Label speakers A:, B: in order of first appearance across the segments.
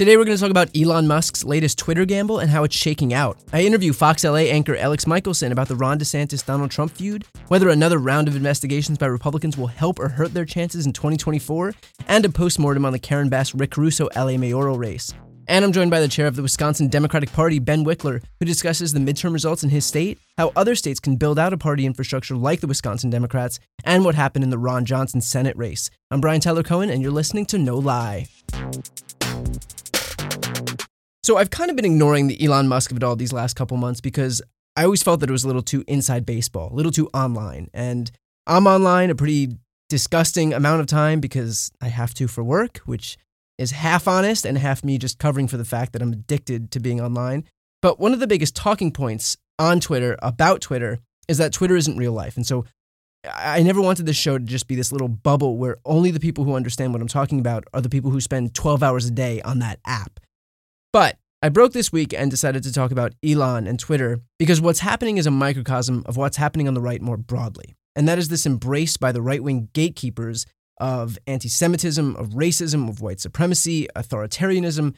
A: Today, we're going to talk about Elon Musk's latest Twitter gamble and how it's shaking out. I interview Fox LA anchor Elex Michaelson about the Ron DeSantis Donald Trump feud, whether another round of investigations by Republicans will help or hurt their chances in 2024, and a postmortem on the Karen Bass Rick Caruso LA mayoral race. And I'm joined by the chair of the Wisconsin Democratic Party, Ben Wickler, who discusses the midterm results in his state, how other states can build out a party infrastructure like the Wisconsin Democrats, and what happened in the Ron Johnson Senate race. I'm Brian Tyler Cohen, and you're listening to No Lie. So I've kind of been ignoring the Elon Musk of it all these last couple months because I always felt that it was a little too inside baseball, a little too online. And I'm online a pretty disgusting amount of time because I have to for work, which is half honest and half me just covering for the fact that I'm addicted to being online. But one of the biggest talking points on Twitter about Twitter is that Twitter isn't real life. And so I never wanted this show to just be this little bubble where only the people who understand what I'm talking about are the people who spend 12 hours a day on that app. But I broke this week and decided to talk about Elon and Twitter because what's happening is a microcosm of what's happening on the right more broadly. And that is this embrace by the right wing gatekeepers of anti Semitism, of racism, of white supremacy, authoritarianism,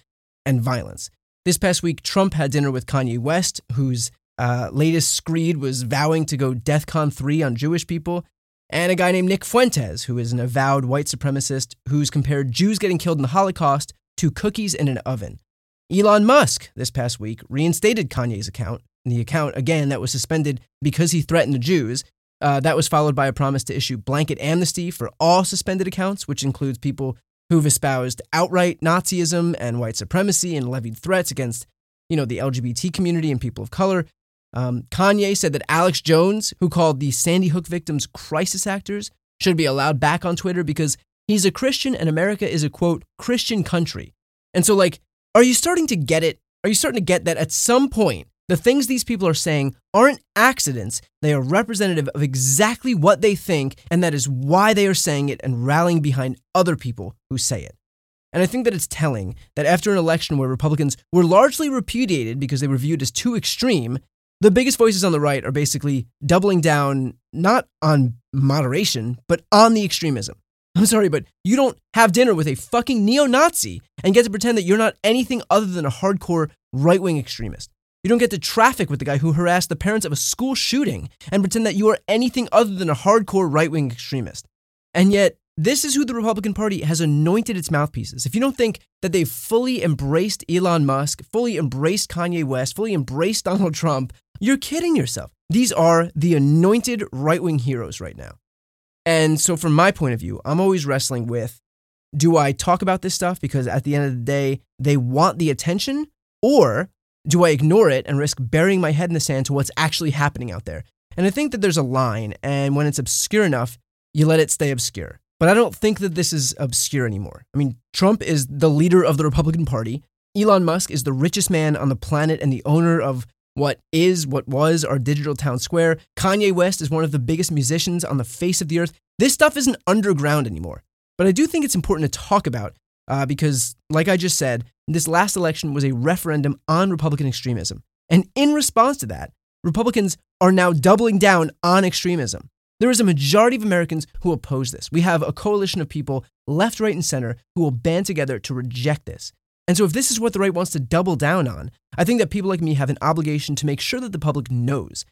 A: and violence. This past week, Trump had dinner with Kanye West, whose uh, latest screed was vowing to go DEFCON 3 on Jewish people, and a guy named Nick Fuentes, who is an avowed white supremacist who's compared Jews getting killed in the Holocaust to cookies in an oven. Elon Musk this past week reinstated Kanye's account, the account, again, that was suspended because he threatened the Jews. Uh, that was followed by a promise to issue blanket amnesty for all suspended accounts, which includes people who've espoused outright Nazism and white supremacy and levied threats against, you know, the LGBT community and people of color. Um, Kanye said that Alex Jones, who called the Sandy Hook victims crisis actors, should be allowed back on Twitter because he's a Christian and America is a quote Christian country. And so, like, are you starting to get it? Are you starting to get that at some point, the things these people are saying aren't accidents? They are representative of exactly what they think, and that is why they are saying it and rallying behind other people who say it. And I think that it's telling that after an election where Republicans were largely repudiated because they were viewed as too extreme, the biggest voices on the right are basically doubling down not on moderation, but on the extremism. I'm sorry, but you don't have dinner with a fucking neo Nazi and get to pretend that you're not anything other than a hardcore right wing extremist. You don't get to traffic with the guy who harassed the parents of a school shooting and pretend that you are anything other than a hardcore right wing extremist. And yet, this is who the Republican Party has anointed its mouthpieces. If you don't think that they've fully embraced Elon Musk, fully embraced Kanye West, fully embraced Donald Trump, you're kidding yourself. These are the anointed right wing heroes right now. And so, from my point of view, I'm always wrestling with do I talk about this stuff because at the end of the day, they want the attention, or do I ignore it and risk burying my head in the sand to what's actually happening out there? And I think that there's a line, and when it's obscure enough, you let it stay obscure. But I don't think that this is obscure anymore. I mean, Trump is the leader of the Republican Party. Elon Musk is the richest man on the planet and the owner of what is, what was our digital town square. Kanye West is one of the biggest musicians on the face of the earth. This stuff isn't underground anymore. But I do think it's important to talk about uh, because, like I just said, this last election was a referendum on Republican extremism. And in response to that, Republicans are now doubling down on extremism. There is a majority of Americans who oppose this. We have a coalition of people, left, right, and center, who will band together to reject this. And so, if this is what the right wants to double down on, I think that people like me have an obligation to make sure that the public knows.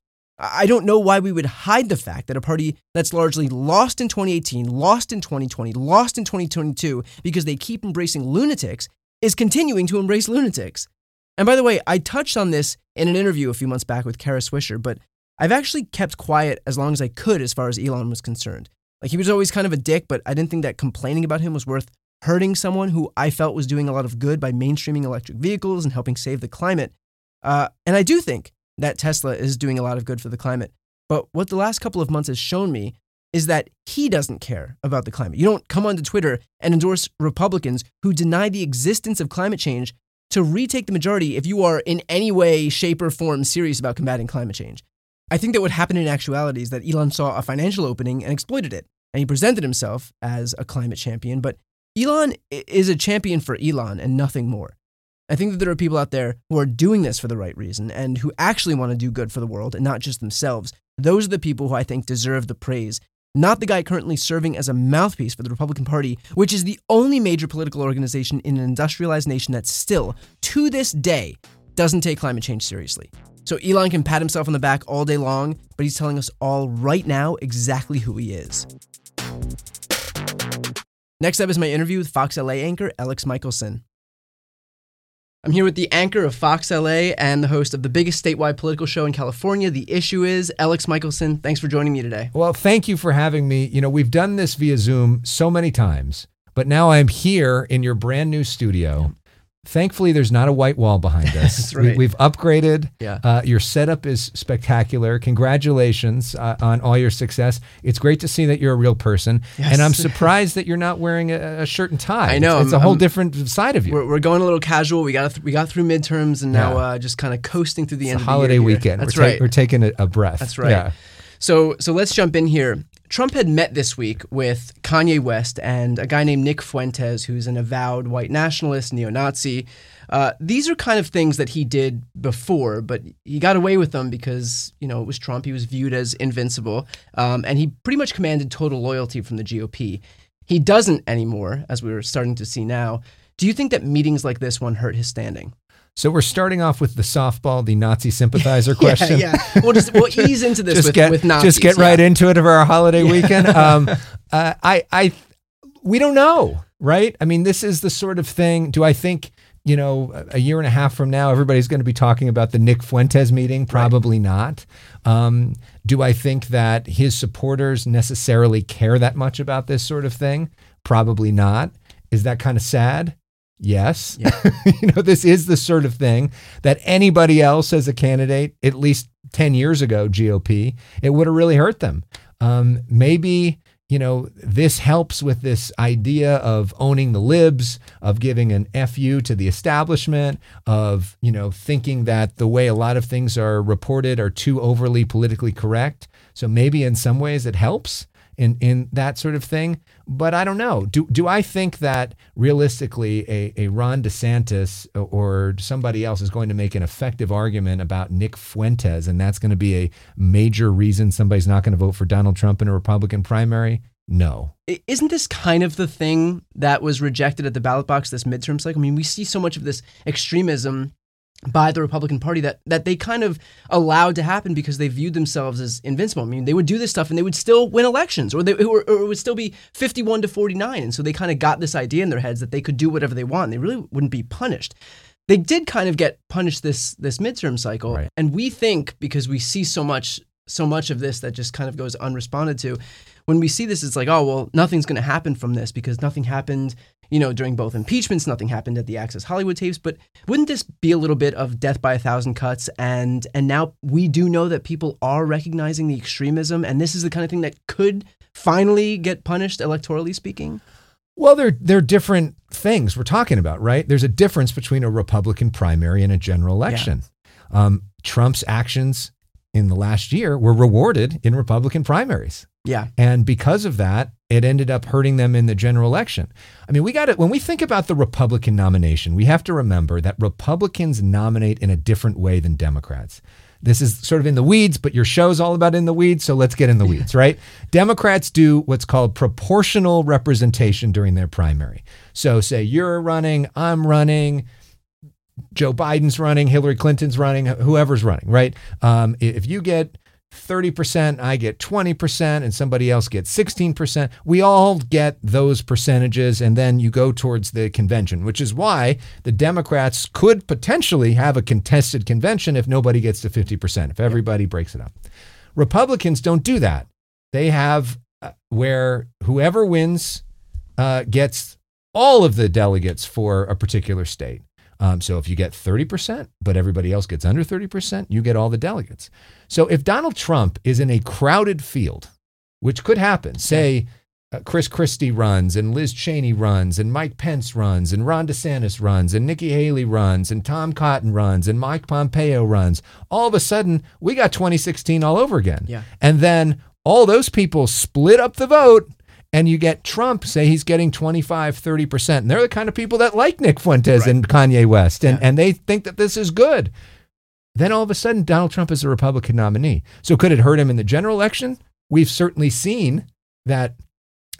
A: I don't know why we would hide the fact that a party that's largely lost in 2018, lost in 2020, lost in 2022 because they keep embracing lunatics is continuing to embrace lunatics. And by the way, I touched on this in an interview a few months back with Kara Swisher, but I've actually kept quiet as long as I could as far as Elon was concerned. Like he was always kind of a dick, but I didn't think that complaining about him was worth hurting someone who I felt was doing a lot of good by mainstreaming electric vehicles and helping save the climate. Uh, and I do think that Tesla is doing a lot of good for the climate. But what the last couple of months has shown me is that he doesn't care about the climate. You don't come onto Twitter and endorse Republicans who deny the existence of climate change to retake the majority if you are in any way, shape, or form serious about combating climate change. I think that what happened in actuality is that Elon saw a financial opening and exploited it. And he presented himself as a climate champion, but Elon is a champion for Elon and nothing more. I think that there are people out there who are doing this for the right reason and who actually want to do good for the world and not just themselves. Those are the people who I think deserve the praise not the guy currently serving as a mouthpiece for the Republican Party, which is the only major political organization in an industrialized nation that still, to this day, doesn't take climate change seriously. So Elon can pat himself on the back all day long, but he's telling us all right now exactly who he is. Next up is my interview with Fox LA anchor Elex Michaelson. I'm here with the anchor of Fox LA and the host of the biggest statewide political show in California. The issue is Elex Michaelson. Thanks for joining me today.
B: Well, thank you for having me. You know, we've done this via Zoom so many times, but now I'm here in your brand new studio. Thankfully, there's not a white wall behind us.
A: Right.
B: we, have upgraded.
A: Yeah.
B: Uh, your setup is spectacular. Congratulations uh, on all your success. It's great to see that you're a real person.
A: Yes.
B: And I'm surprised that you're not wearing a, a shirt and tie.
A: I know.
B: It's, it's a whole
A: I'm-
B: different side of you.
A: We're, we're going a little casual. We got th- we got through midterms and now
B: Yeah.
A: uh, just kind of coasting through the
B: It's
A: end of the
B: holiday
A: here.
B: weekend.
A: That's
B: we're, ta-
A: right.
B: we're taking a, a breath.
A: That's right.
B: Yeah.
A: So so let's jump in here. Trump had met this week with Kanye West and a guy named Nick Fuentes, who's an avowed white nationalist, neo-Nazi. Uh, these are kind of things that he did before, but he got away with them because you know it was Trump. He was viewed as invincible, um, and he pretty much commanded total loyalty from the GOP. He doesn't anymore, as we're starting to see now. Do you think that meetings like this one hurt his standing?
B: So we're starting off with the softball, the Nazi sympathizer question.
A: Yeah, yeah. We'll just we'll ease into this
B: just
A: with,
B: get
A: with Nazis.
B: just get
A: yeah.
B: right into it of our holiday weekend. Um, uh, I I we don't know, right? I mean, this is the sort of thing. Do I think? You know, a year and a half from now, everybody's going to be talking about the Nick Fuentes meeting. Probably not. Um, do I think that his supporters necessarily care that much about this sort of thing? Probably not. Is that kind of sad? Yes. you know, this is the sort of thing that anybody else as a candidate, at least 10 years ago, GOP, it would have really hurt them. Um, maybe, you know, this helps with this idea of owning the libs, of giving an FU to the establishment, of, you know, thinking that the way a lot of things are reported are too overly politically correct. So maybe in some ways it helps in in that sort of thing. But I don't know. Do do I think that realistically a, a Ron DeSantis or somebody else is going to make an effective argument about Nick Fuentes and that's going to be a major reason somebody's not going to vote for Donald Trump in a Republican primary? No.
A: Isn't this kind of the thing that was rejected at the ballot box this midterm cycle? I mean, we see so much of this extremism by the Republican Party that that they kind of allowed to happen because they viewed themselves as invincible. I mean, they would do this stuff and they would still win elections, or they or, or it would still be fifty-one to forty-nine, and so they kind of got this idea in their heads that they could do whatever they want. They really wouldn't be punished. They did kind of get punished this this midterm cycle,
B: Right.
A: and we think because we see so much so much of this that just kind of goes unresponded to. When we see this, it's like, oh well, nothing's going to happen from this because nothing happened, you know, during both impeachments. Nothing happened at the Access Hollywood tapes. But wouldn't this be a little bit of death by a thousand cuts? And and now we do know that people are recognizing the extremism, and this is the kind of thing that could finally get punished electorally speaking.
B: Well, they're they're different things we're talking about, right? There's a difference between a Republican primary and a general election. Um, Trump's actions in the last year were rewarded in Republican primaries.
A: Yeah,
B: And because of that, it ended up hurting them in the general election. I mean, we got it. When we think about the Republican nomination, we have to remember that Republicans nominate in a different way than Democrats. This is sort of in the weeds, but your show's all about in the weeds, so let's get in the weeds, right? Democrats do what's called proportional representation during their primary. So, say you're running, I'm running, Joe Biden's running, Hillary Clinton's running, whoever's running, right? Um, if you get 30%, I get 20%, and somebody else gets 16%, we all get those percentages, and then you go towards the convention, which is why the Democrats could potentially have a contested convention if nobody gets to 50%, if everybody breaks it up. Republicans don't do that. They have uh, where whoever wins uh, gets all of the delegates for a particular state. Um, so if you get 30%, but everybody else gets under 30%, you get all the delegates. So if Donald Trump is in a crowded field, which could happen, say uh, Chris Christie runs and Liz Cheney runs and Mike Pence runs and Ron DeSantis runs and Nikki Haley runs and Tom Cotton runs and Mike Pompeo runs, all of a sudden we got 2016 all over again.
A: Yeah.
B: And then all those people split up the vote and you get Trump say he's getting 25, 30%. And they're the kind of people that like Nick Fuentes and Kanye West and,
A: Yeah.
B: and they think that this is good. Then all of a sudden Donald Trump is a Republican nominee. So could it hurt him in the general election? We've certainly seen that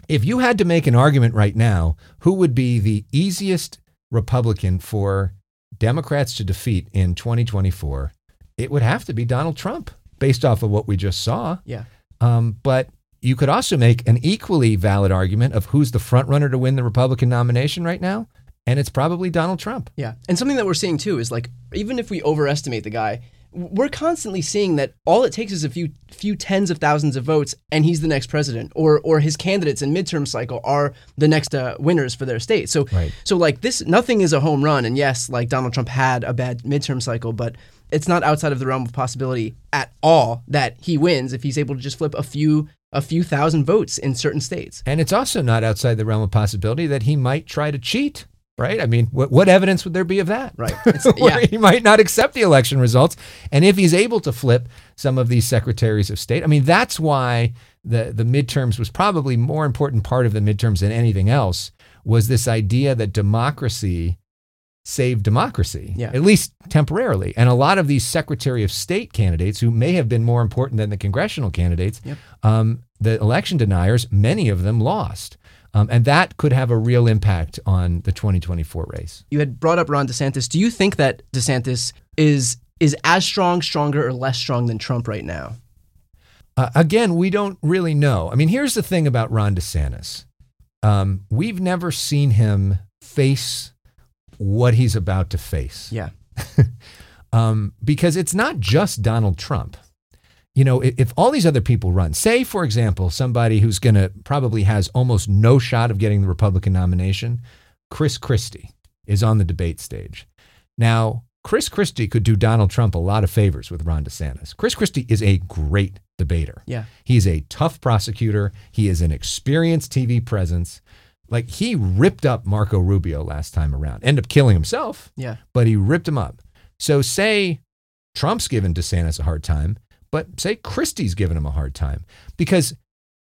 B: if you had to make an argument right now, who would be the easiest Republican for Democrats to defeat in 2024? It would have to be Donald Trump, based off of what we just saw.
A: Yeah.
B: Um, but you could also make an equally valid argument of who's the front runner to win the Republican nomination right now, and it's probably Donald Trump.
A: Yeah. And something that we're seeing too is like even if we overestimate the guy, we're constantly seeing that all it takes is a few few tens of thousands of votes and he's the next president or or his candidates in midterm cycle are the next uh, winners for their state. So
B: Right.
A: so like this nothing is a home run and yes, like Donald Trump had a bad midterm cycle, but it's not outside of the realm of possibility at all that he wins if he's able to just flip a few a few thousand votes in certain states.
B: And it's also not outside the realm of possibility that he might try to cheat, right? I mean, what, what evidence would there be of that?
A: Right. Yeah.
B: he might not accept the election results. And if he's able to flip some of these secretaries of state, I mean, that's why the, the midterms was probably more important part of the midterms than anything else was this idea that democracy saved democracy,
A: Yeah.
B: at least temporarily. And a lot of these Secretary of State candidates, who may have been more important than the congressional candidates,
A: Yep.
B: um, the election deniers, many of them lost. Um, and that could have a real impact on the 2024 race.
A: You had brought up Ron DeSantis. Do you think that DeSantis is is as strong, stronger, or less strong than Trump right now?
B: Uh, again, we don't really know. I mean, here's the thing about Ron DeSantis um, we've never seen him face what he's about to face.
A: Yeah.
B: um, because it's not just Donald Trump. You know, if, if all these other people run, say, for example, somebody who's going to probably has almost no shot of getting the Republican nomination, Chris Christie is on the debate stage. Now, Chris Christie could do Donald Trump a lot of favors with Ron DeSantis. Chris Christie is a great debater.
A: Yeah.
B: He's a tough prosecutor. He is an experienced TV presence. Like he ripped up Marco Rubio last time around. End up killing himself,
A: Yeah.
B: but he ripped him up. So say Trump's given DeSantis a hard time, but say Christie's given him a hard time because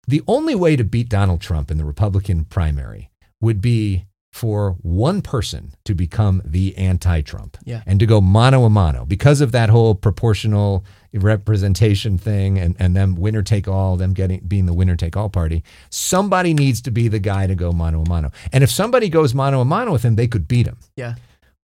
B: the only way to beat Donald Trump in the Republican primary would be for one person to become the anti-Trump
A: Yeah.
B: and to go mano a mano because of that whole proportional representation thing and, and them winner take all, them getting being the winner take all party. Somebody needs to be the guy to go mano a mano. And if somebody goes mano a mano with him, they could beat him.
A: Yeah.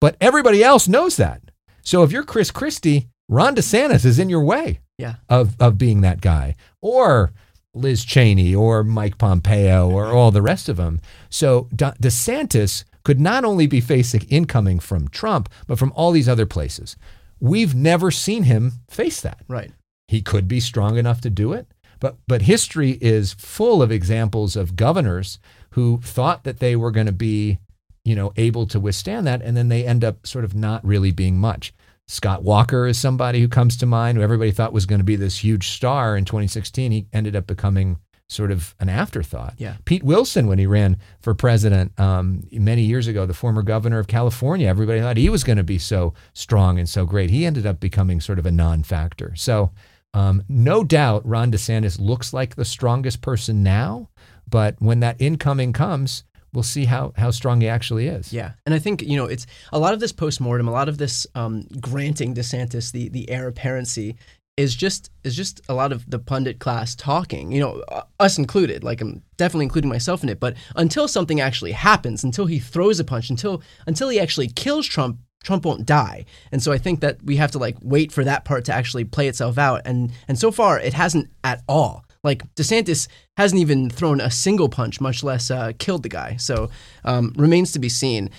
B: But everybody else knows that. So if you're Chris Christie, Ron DeSantis is in your way
A: Yeah.
B: of, of being that guy, or Liz Cheney, or Mike Pompeo, or mm-hmm. all the rest of them. So DeSantis could not only be facing incoming from Trump, but from all these other places. We've never seen him face that.
A: Right.
B: He could be strong enough to do it, but but history is full of examples of governors who thought that they were going to be, you know, able to withstand that, and then they end up sort of not really being much. Scott Walker is somebody who comes to mind, who everybody thought was going to be this huge star in 2016. He ended up becoming sort of an afterthought.
A: Yeah.
B: Pete Wilson, when he ran for president um, many years ago, the former governor of California, everybody thought he was going to be so strong and so great. He ended up becoming sort of a non factor. So, um, no doubt Ron DeSantis looks like the strongest person now, but when that incoming comes, we'll see how, how strong he actually is.
A: Yeah, and I think you know it's a lot of this postmortem, a lot of this um, granting DeSantis the the heir apparency is just is just a lot of the pundit class talking. You know, us included. Like I'm definitely including myself in it. But until something actually happens, until he throws a punch, until until he actually kills Trump. Trump won't die, and so I think that we have to like wait for that part to actually play itself out, and and so far it hasn't at all. Like DeSantis hasn't even thrown a single punch, much less uh, killed the guy. So um, remains to be seen.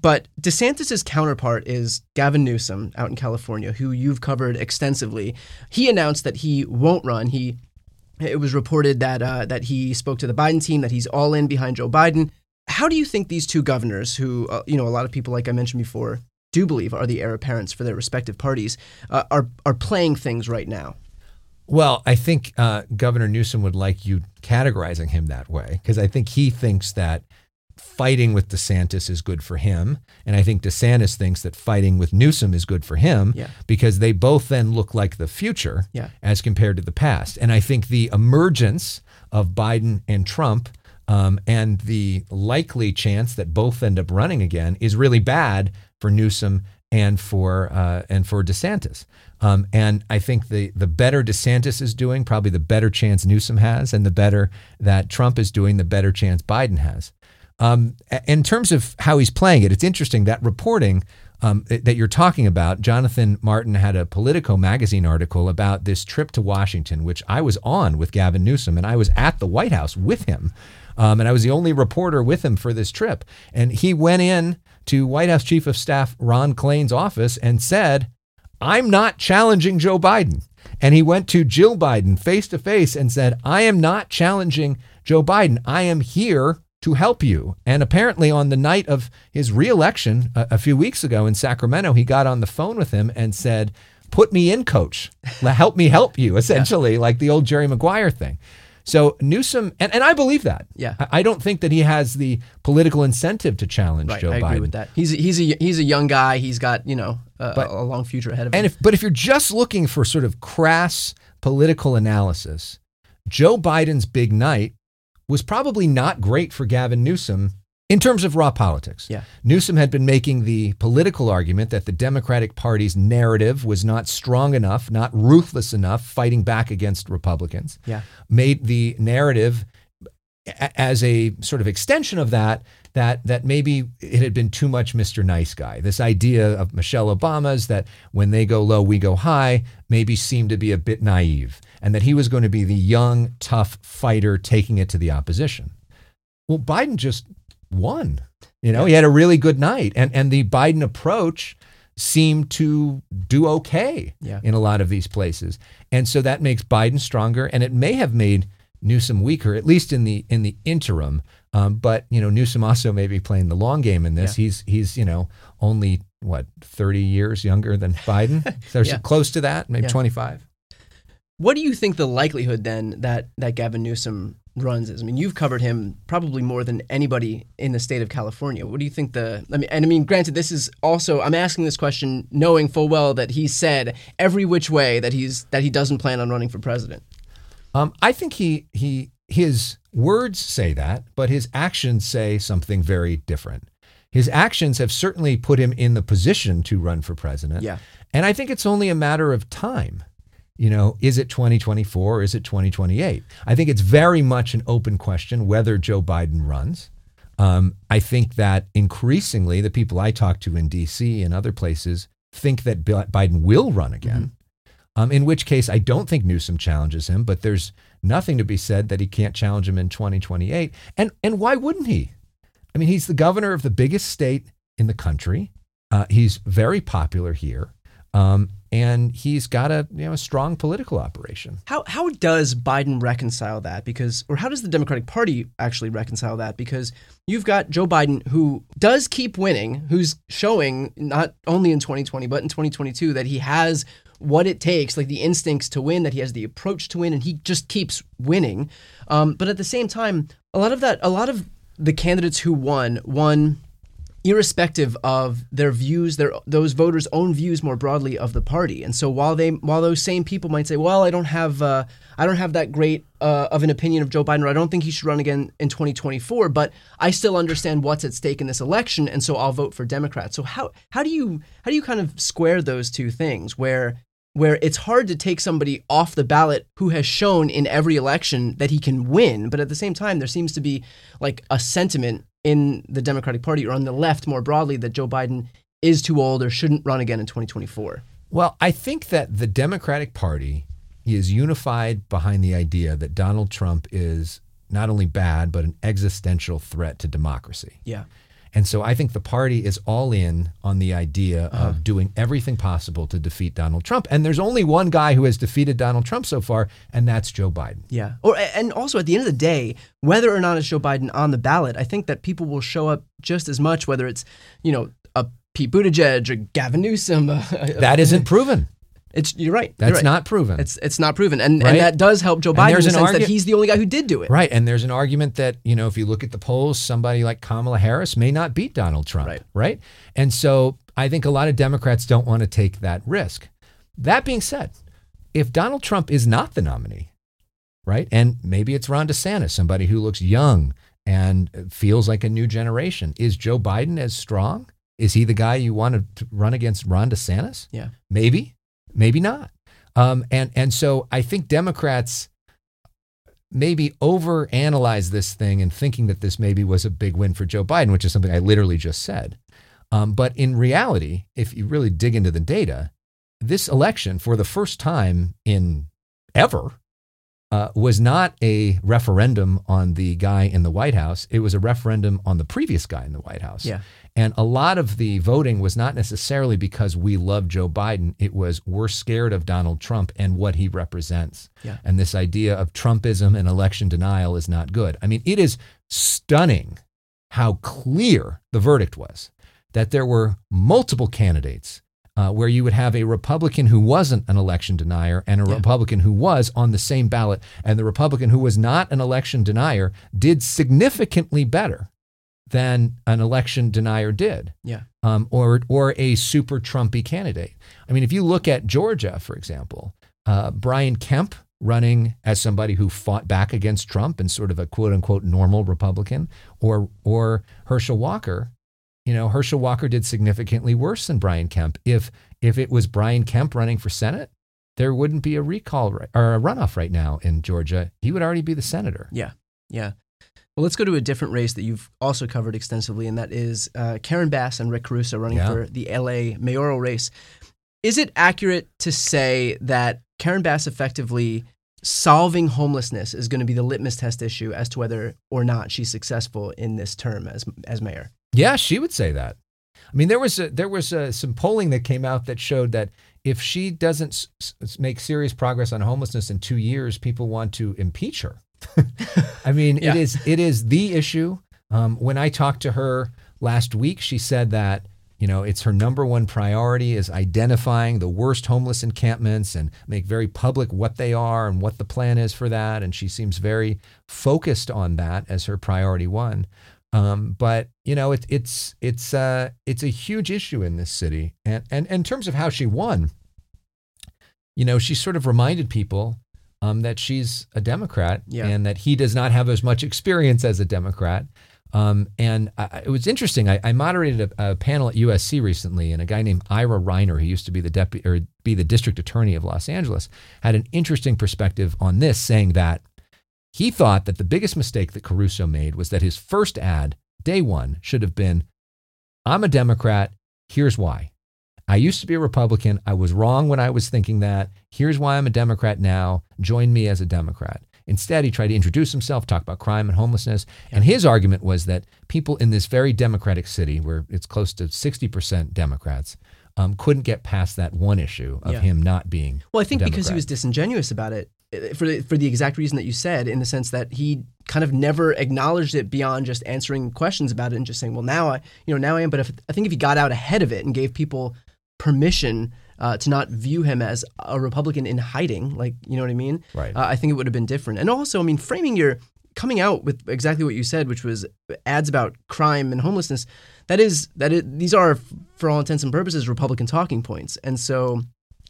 A: But DeSantis' counterpart is Gavin Newsom out in California, who you've covered extensively. He announced that he won't run. He it was reported that uh, that he spoke to the Biden team that he's all in behind Joe Biden. How do you think these two governors, who uh, you know a lot of people, like I mentioned before, do believe are the heir apparents for their respective parties, uh, are are playing things right now?
B: Well, I think uh, Governor Newsom would like you categorizing him that way because I think he thinks that fighting with DeSantis is good for him. And I think DeSantis thinks that fighting with Newsom is good for him
A: Yeah.
B: because they both then look like the future
A: Yeah.
B: as compared to the past. And I think the emergence of Biden and Trump um, and the likely chance that both end up running again is really bad for Newsom and for uh, and for DeSantis. Um, and I think the the better DeSantis is doing, probably the better chance Newsom has, and the better that Trump is doing, the better chance Biden has. Um, in terms of how he's playing it, it's interesting that reporting um, that you're talking about. Jonathan Martin had a Politico magazine article about this trip to Washington, which I was on with Gavin Newsom, and I was at the White House with him. Um, and I was the only reporter with him for this trip. And he went in to White House Chief of Staff Ron Klain's office and said, I'm not challenging Joe Biden. And he went to Jill Biden face to face and said, I am not challenging Joe Biden. I am here to help you. And apparently, on the night of his reelection a, a few weeks ago in Sacramento, he got on the phone with him and said, Put me in, coach. Help me help you, essentially, like the old Jerry Maguire thing. So Newsom, and, and I believe that.
A: Yeah.
B: I, I don't think that he has the political incentive to challenge
A: Right,
B: Joe
A: I
B: Biden.
A: agree with that. He's a, he's a he's a young guy. He's got you know a,
B: But-
A: a long future ahead of him.
B: And if but if you're just looking for sort of crass political analysis, Joe Biden's big night was probably not great for Gavin Newsom in terms of raw politics.
A: Yeah.
B: Newsom had been making the political argument that the Democratic Party's narrative was not strong enough, not ruthless enough, fighting back against Republicans.
A: Yeah.
B: Made the narrative as a sort of extension of that that that maybe it had been too much Mr. Nice Guy. This idea of Michelle Obama's that when they go low, we go high, maybe seemed to be a bit naive, and that he was going to be the young, tough fighter taking it to the opposition. Well, Biden just won. You know, he had a really good night, and and the Biden approach seemed to do okay
A: Yeah.
B: in a lot of these places, and so that makes Biden stronger, and it may have made Newsom weaker, at least in the in the interim. Um, but you know, Newsom also may be playing the long game in this. He's he's you know only what thirty years younger than Biden, so
A: Yeah.
B: close to that, maybe
A: Yeah.
B: twenty five.
A: What do you think the likelihood then that that Gavin Newsom runs is? I mean, you've covered him probably more than anybody in the state of California. What do you think the? I mean, and I mean, granted, this is also I'm asking this question knowing full well that he said every which way that he's that he doesn't plan on running for president.
B: Um, I think he he his words say that, but his actions say something very different. His actions have certainly put him in the position to run for president.
A: Yeah.
B: And I think it's only a matter of time. You know, is it 2024 or is it 2028? I think it's very much an open question whether Joe Biden runs. Um, I think that increasingly the people I talk to in DC and other places think that Biden will run again. Um, in which case, I don't think Newsom challenges him, but there's nothing to be said that he can't challenge him in 2028. And and why wouldn't he? I mean, he's the governor of the biggest state in the country. Uh, he's very popular here, um, and he's got a you know a strong political operation.
A: How how does Biden reconcile that? Because or how does the Democratic Party actually reconcile that? Because you've got Joe Biden who does keep winning, who's showing not only in 2020 but in 2022 that he has what it takes, like the instincts to win, that he has the approach to win, and he just keeps winning. Um, but at the same time, a lot of that, a lot of the candidates who won won irrespective of their views, their those voters' own views more broadly of the party. And so while they while those same people might say, "Well, I don't have uh, I don't have that great uh, of an opinion of Joe Biden, or I don't think he should run again in 2024," but I still understand what's at stake in this election, and so I'll vote for Democrats. So how how do you how do you kind of square those two things where where it's hard to take somebody off the ballot who has shown in every election that he can win, but at the same time, there seems to be like a sentiment in the Democratic Party or on the left more broadly that Joe Biden is too old or shouldn't run again in 2024.
B: Well, I think that the Democratic Party is unified behind the idea that Donald Trump is not only bad, but an existential threat to democracy.
A: Yeah.
B: And so I think the party is all in on the idea of uh-huh. doing everything possible to defeat Donald Trump. And there's only one guy who has defeated Donald Trump so far, and that's Joe Biden.
A: Yeah. Or and also at the end of the day, whether or not it's Joe Biden on the ballot, I think that people will show up just as much, whether it's you know a Pete Buttigieg or Gavin Newsom.
B: That isn't proven.
A: It's you're right.
B: That's
A: you're right.
B: not proven.
A: It's it's not proven, and
B: Right?
A: and that does help Joe Biden in the sense that he's the only guy who did do it.
B: Right. And there's an argument that, you know, if you look at the polls, somebody like Kamala Harris may not beat Donald Trump.
A: Right.
B: Right. And so I think a lot of Democrats don't want to take that risk. That being said, if Donald Trump is not the nominee, right, and maybe it's Ron DeSantis, somebody who looks young and feels like a new generation, is Joe Biden as strong? Is he the guy you want to run against Ron DeSantis?
A: Yeah.
B: Maybe, maybe not. Um, and and so I think Democrats maybe overanalyze this thing and thinking that this maybe was a big win for Joe Biden, which is something I literally just said. Um, but in reality, if you really dig into the data, this election, for the first time in ever, uh, was not a referendum on the guy in the White House. It was a referendum on the previous guy in the White House.
A: Yeah.
B: And a lot of the voting was not necessarily because we love Joe Biden. It was we're scared of Donald Trump and what he represents.
A: Yeah.
B: And this idea of Trumpism and election denial is not good. I mean, it is stunning how clear the verdict was that there were multiple candidates uh, where you would have a Republican who wasn't an election denier and a
A: Yeah.
B: Republican who was on the same ballot. And the Republican who was not an election denier did significantly better than an election denier did
A: Yeah.
B: um, or or a super Trumpy candidate. I mean, if you look at Georgia, for example, uh, Brian Kemp running as somebody who fought back against Trump and sort of a quote unquote normal Republican, or or Herschel Walker. You know, Herschel Walker did significantly worse than Brian Kemp. If if it was Brian Kemp running for Senate, there wouldn't be a recall right, or a runoff right now in Georgia. He would already be the senator.
A: Yeah. Yeah. Well, let's go to a different race that you've also covered extensively, and that is uh, Karen Bass and Rick Caruso running
B: Yeah.
A: for the LA mayoral race. Is it accurate to say that Karen Bass effectively solving homelessness is going to be the litmus test issue as to whether or not she's successful in this term as as mayor?
B: Yeah, she would say that. I mean, there was a, there was a, some polling that came out that showed that if she doesn't s- s- make serious progress on homelessness in two years, people want to impeach her. I mean,
A: Yeah.
B: it is it is the issue. Um, when I talked to her last week, she said that you know it's her number one priority is identifying the worst homeless encampments and make very public what they are and what the plan is for that. And she seems very focused on that as her priority one. Um, but you know, it, it's it's uh, it's a huge issue in this city, and, and and in terms of how she won, you know, she sort of reminded people um, that she's a Democrat
A: Yeah.
B: and that he does not have as much experience as a Democrat. Um, and I, it was interesting. I, I moderated a, a panel at USC recently, and a guy named Ira Reiner, who used to be the deputy or be the district attorney of Los Angeles, had an interesting perspective on this, saying that he thought that the biggest mistake that Caruso made was that his first ad, day one, should have been I'm a Democrat. Here's why. I used to be a Republican. I was wrong when I was thinking that. Here's why I'm a Democrat now. Join me as a Democrat. Instead, he tried to introduce himself, talk about crime and homelessness. And his argument was that people in this very Democratic city, where it's close to 60% Democrats, um, couldn't get past that one issue of
A: Yeah.
B: him not being.
A: Well, I think because he was disingenuous about it, eh, for the, for the exact reason that you said, in the sense that he kind of never acknowledged it beyond just answering questions about it and just saying, "Well, now I, you know, now I am." But if, I think if he got out ahead of it and gave people permission uh, to not view him as a Republican in hiding, like you know what I mean,
B: Right.
A: uh, I think it would have been different. And also, I mean, framing your coming out with exactly what you said, which was ads about crime and homelessness. That is that is, these are, for all intents and purposes, Republican talking points. And so,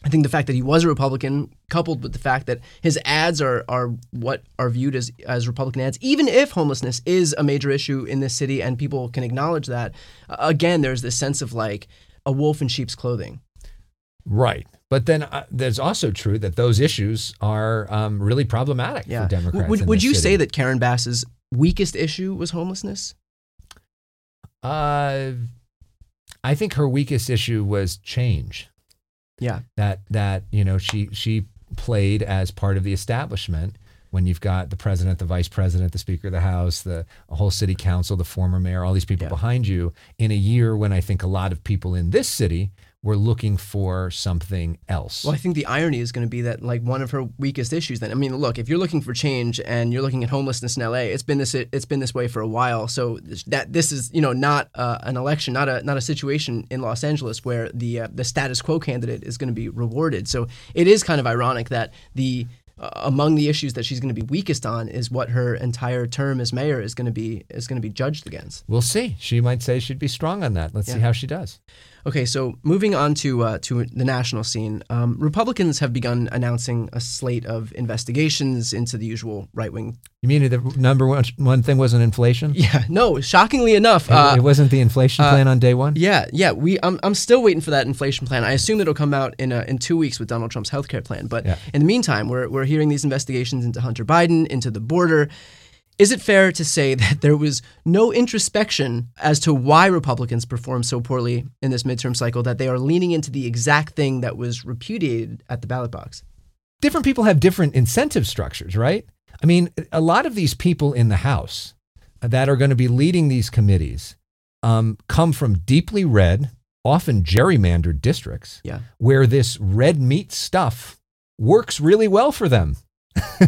A: I think the fact that he was a Republican, coupled with the fact that his ads are are what are viewed as as Republican ads, even if homelessness is a major issue in this city and people can acknowledge that. Again, there's this sense of like a wolf in sheep's clothing.
B: Right. But then uh, there's also true that those issues are um, really problematic
A: Yeah.
B: for Democrats.
A: would would you
B: city.
A: say that Karen Bass's weakest issue was homelessness?
B: Uh, I think her weakest issue was change.
A: Yeah.
B: That that you know she she played as part of the establishment when you've got the president, the vice president, the speaker of the house, the whole city council, the former mayor, all these people
A: Yeah.
B: behind you in a year when I think a lot of people in this city were looking for something else.
A: Well, I think the irony is going to be that like one of her weakest issues. Then I mean, look, if you're looking for change and you're looking at homelessness in LA, it's been this it's been this way for a while. So that this is you know not uh, an election, not a not a situation in Los Angeles where the uh, the status quo candidate is going to be rewarded. So it is kind of ironic that the uh, among the issues that she's going to be weakest on is what her entire term as mayor is going to be is going to be judged against.
B: We'll see. She might say she'd be strong on that. Let's yeah. see how she does.
A: Okay, so moving on to uh, to the national scene, um, Republicans have begun announcing a slate of investigations into the usual right wing.
B: You mean the number one, one thing wasn't inflation?
A: Yeah, no. Shockingly enough,
B: it, uh, it wasn't the inflation uh, plan on day one.
A: Yeah, yeah. We I'm, I'm still waiting for that inflation plan. I assume it'll come out in in two weeks with Donald Trump's health care plan. But yeah. in the meantime, we're we're hearing these investigations into Hunter Biden, into the border. Is it fair to say that there was no introspection as to why Republicans performed so poorly in this midterm cycle that they are leaning into the exact thing that was repudiated at the ballot box?
B: Different people have different incentive structures, right? I mean, a lot of these people in the House that are going to be leading these committees um, come from deeply red, often gerrymandered districts
A: yeah.
B: where this red meat stuff works really well for them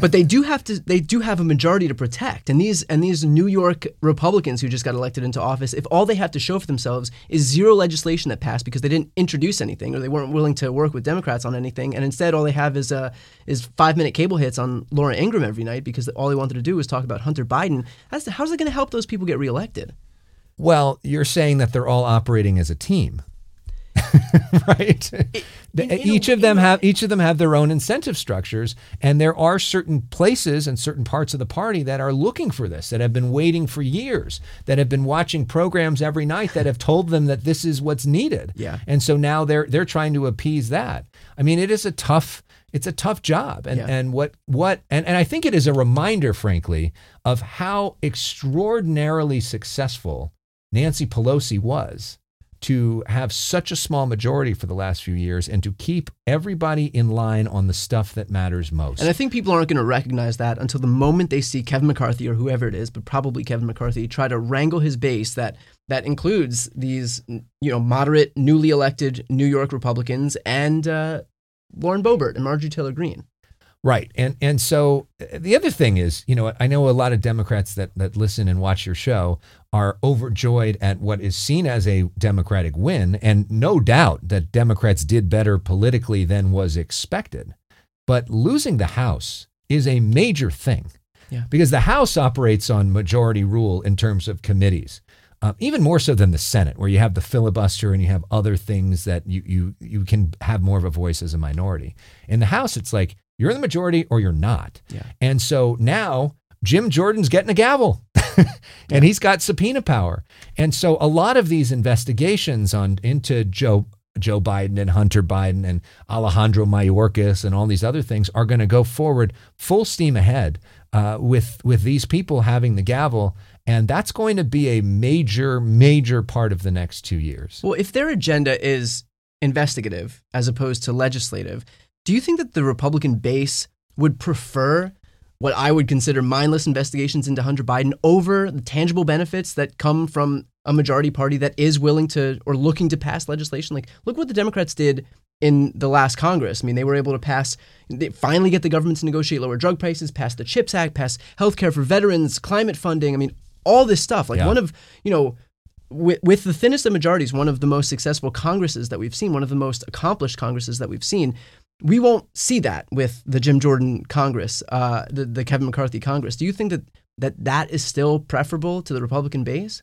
A: but they do have to they do have a majority to protect. And these and these New York Republicans who just got elected into office if all they have to show for themselves is zero legislation that passed because they didn't introduce anything or they weren't willing to work with Democrats on anything and instead all they have is uh is 5 minute cable hits on Laura Ingraham every night because all they wanted to do was talk about Hunter Biden how's, how's it going to help those people get reelected?
B: Well you're saying that they're all operating as a team right? each of them have each of them have their own incentive structures, and there are certain places and certain parts of the party that are looking for this, that have been waiting for years, that have been watching programs every night that have told them that this is what's needed.
A: Yeah.
B: And so now they're they're trying to appease that. I mean, it is a tough it's a tough job and, yeah. and what what and, and I think it is a reminder, frankly, of how extraordinarily successful Nancy Pelosi was to have such a small majority for the last few years and to keep everybody in line on the stuff that matters most.
A: And I think people aren't going to recognize that until the moment they see Kevin McCarthy or whoever it is, but probably Kevin McCarthy, try to wrangle his base that that includes these you know moderate, newly elected New York Republicans and uh, Lauren Boebert and Marjorie Taylor Greene.
B: Right. And and so the other thing is, you know, I know a lot of Democrats that that listen and watch your show are overjoyed at what is seen as a Democratic win and no doubt that Democrats did better politically than was expected. But losing the House is a major thing.
A: Yeah.
B: Because the House operates on majority rule in terms of committees. Uh, even more so than the Senate, where you have the filibuster and you have other things that you you you can have more of a voice as a minority. In the House, it's like you're in the majority or you're not.
A: Yeah.
B: And so now Jim Jordan's getting a gavel and yeah. he's got subpoena power. And so a lot of these investigations on into Joe Joe Biden and Hunter Biden and Alejandro Mayorkas and all these other things are going to go forward full steam ahead uh, with with these people having the gavel, and that's going to be a major major part of the next two years.
A: Well, if their agenda is investigative as opposed to legislative, do you think that the Republican base would prefer what I would consider mindless investigations into Hunter Biden over the tangible benefits that come from a majority party that is willing to or looking to pass legislation? Like, look what the Democrats did in the last Congress. I mean, they were able to pass, they finally get the government to negotiate lower drug prices, pass the CHIPS Act, pass health care for veterans, climate funding. I mean, all this stuff. Like, yeah. one of, you know, with, with the thinnest of majorities, one of the most successful Congresses that we've seen, one of the most accomplished Congresses that we've seen, we won't see that with the Jim Jordan Congress, uh, the, the Kevin McCarthy Congress. Do you think that, that that is still preferable to the Republican base?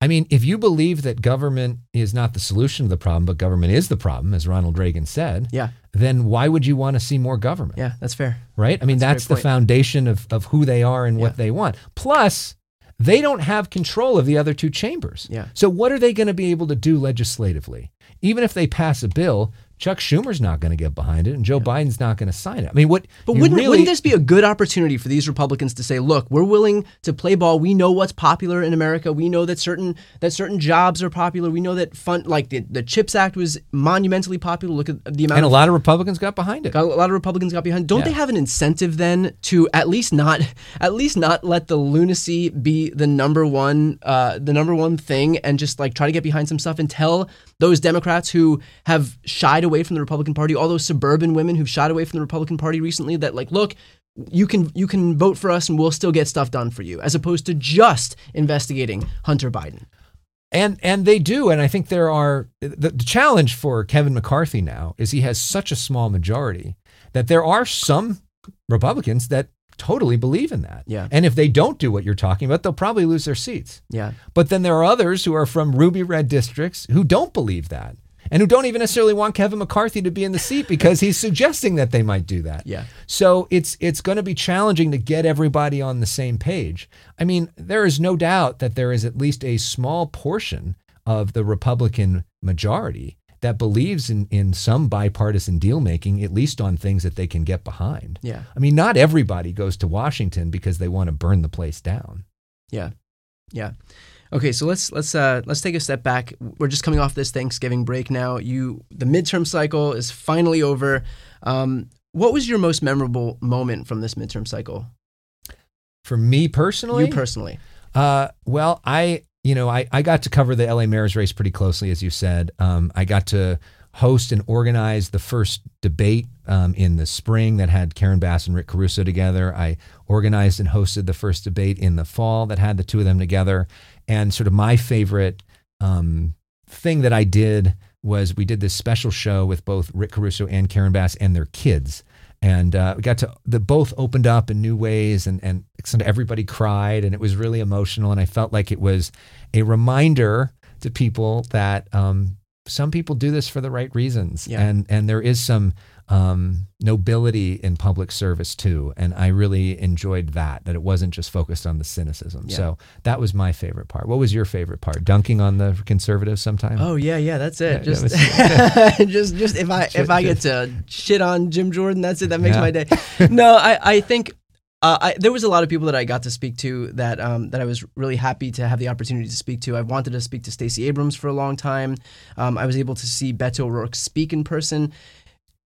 B: I mean, if you believe that government is not the solution to the problem, but government is the problem, as Ronald Reagan said,
A: yeah.
B: then why would you want to see more government?
A: Yeah, that's fair.
B: Right? I mean, that's, that's the foundation of, of who they are and yeah. what they want. Plus, they don't have control of the other two chambers.
A: Yeah.
B: So, what are they going to be able to do legislatively? Even if they pass a bill, Chuck Schumer's not going to get behind it, and Joe yeah. Biden's not going to sign it. I mean, what?
A: But wouldn't, really, wouldn't this be a good opportunity for these Republicans to say, "Look, we're willing to play ball. We know what's popular in America. We know that certain that certain jobs are popular. We know that fun like the, the Chips Act was monumentally popular. Look at the amount."
B: And a lot of Republicans got behind it.
A: Got, a lot of Republicans got behind. It. Don't yeah. they have an incentive then to at least not at least not let the lunacy be the number one uh, the number one thing, and just like try to get behind some stuff and tell those Democrats who have shied away from the Republican Party, all those suburban women who've shied away from the Republican Party recently that like, look, you can you can vote for us and we'll still get stuff done for you, as opposed to just investigating Hunter Biden.
B: And and they do, and I think there are the, the challenge for Kevin McCarthy now is he has such a small majority that there are some Republicans that totally believe in that.
A: Yeah.
B: And if they don't do what you're talking about, they'll probably lose their seats.
A: Yeah.
B: But then there are others who are from ruby red districts who don't believe that and who don't even necessarily want Kevin McCarthy to be in the seat because he's suggesting that they might do that.
A: Yeah.
B: So it's it's going to be challenging to get everybody on the same page. I mean, there is no doubt that there is at least a small portion of the Republican majority that believes in in some bipartisan deal making, at least on things that they can get behind.
A: Yeah.
B: I mean, not everybody goes to Washington because they want to burn the place down.
A: Yeah. Yeah. Okay, so let's let's uh, let's take a step back. We're just coming off this Thanksgiving break now. You the midterm cycle is finally over. Um, what was your most memorable moment from this midterm cycle?
B: For me personally,
A: You personally.
B: Uh, well, I you know I, I got to cover the LA mayor's race pretty closely, as you said. Um, I got to host and organize the first debate um, in the spring that had Karen Bass and Rick Caruso together. I organized and hosted the first debate in the fall that had the two of them together. And sort of my favorite um, thing that I did was we did this special show with both Rick Caruso and Karen Bass and their kids. And uh, we got to, the both opened up in new ways and, and everybody cried and it was really emotional. And I felt like it was a reminder to people that um, some people do this for the right reasons.
A: Yeah.
B: And, and there is some um, nobility in public service too. And I really enjoyed that, that it wasn't just focused on the cynicism.
A: Yeah.
B: So that was my favorite part. What was your favorite part? Dunking on the conservatives sometime?
A: Oh yeah, yeah, that's it.
B: Yeah,
A: just,
B: that
A: just, just if I if I get to shit on Jim Jordan, that's it. That makes my day. No, I I think. Uh, I, there was a lot of people that I got to speak to that um, that I was really happy to have the opportunity to speak to. I wanted to speak to Stacey Abrams for a long time. Um, I was able to see Beto O'Rourke speak in person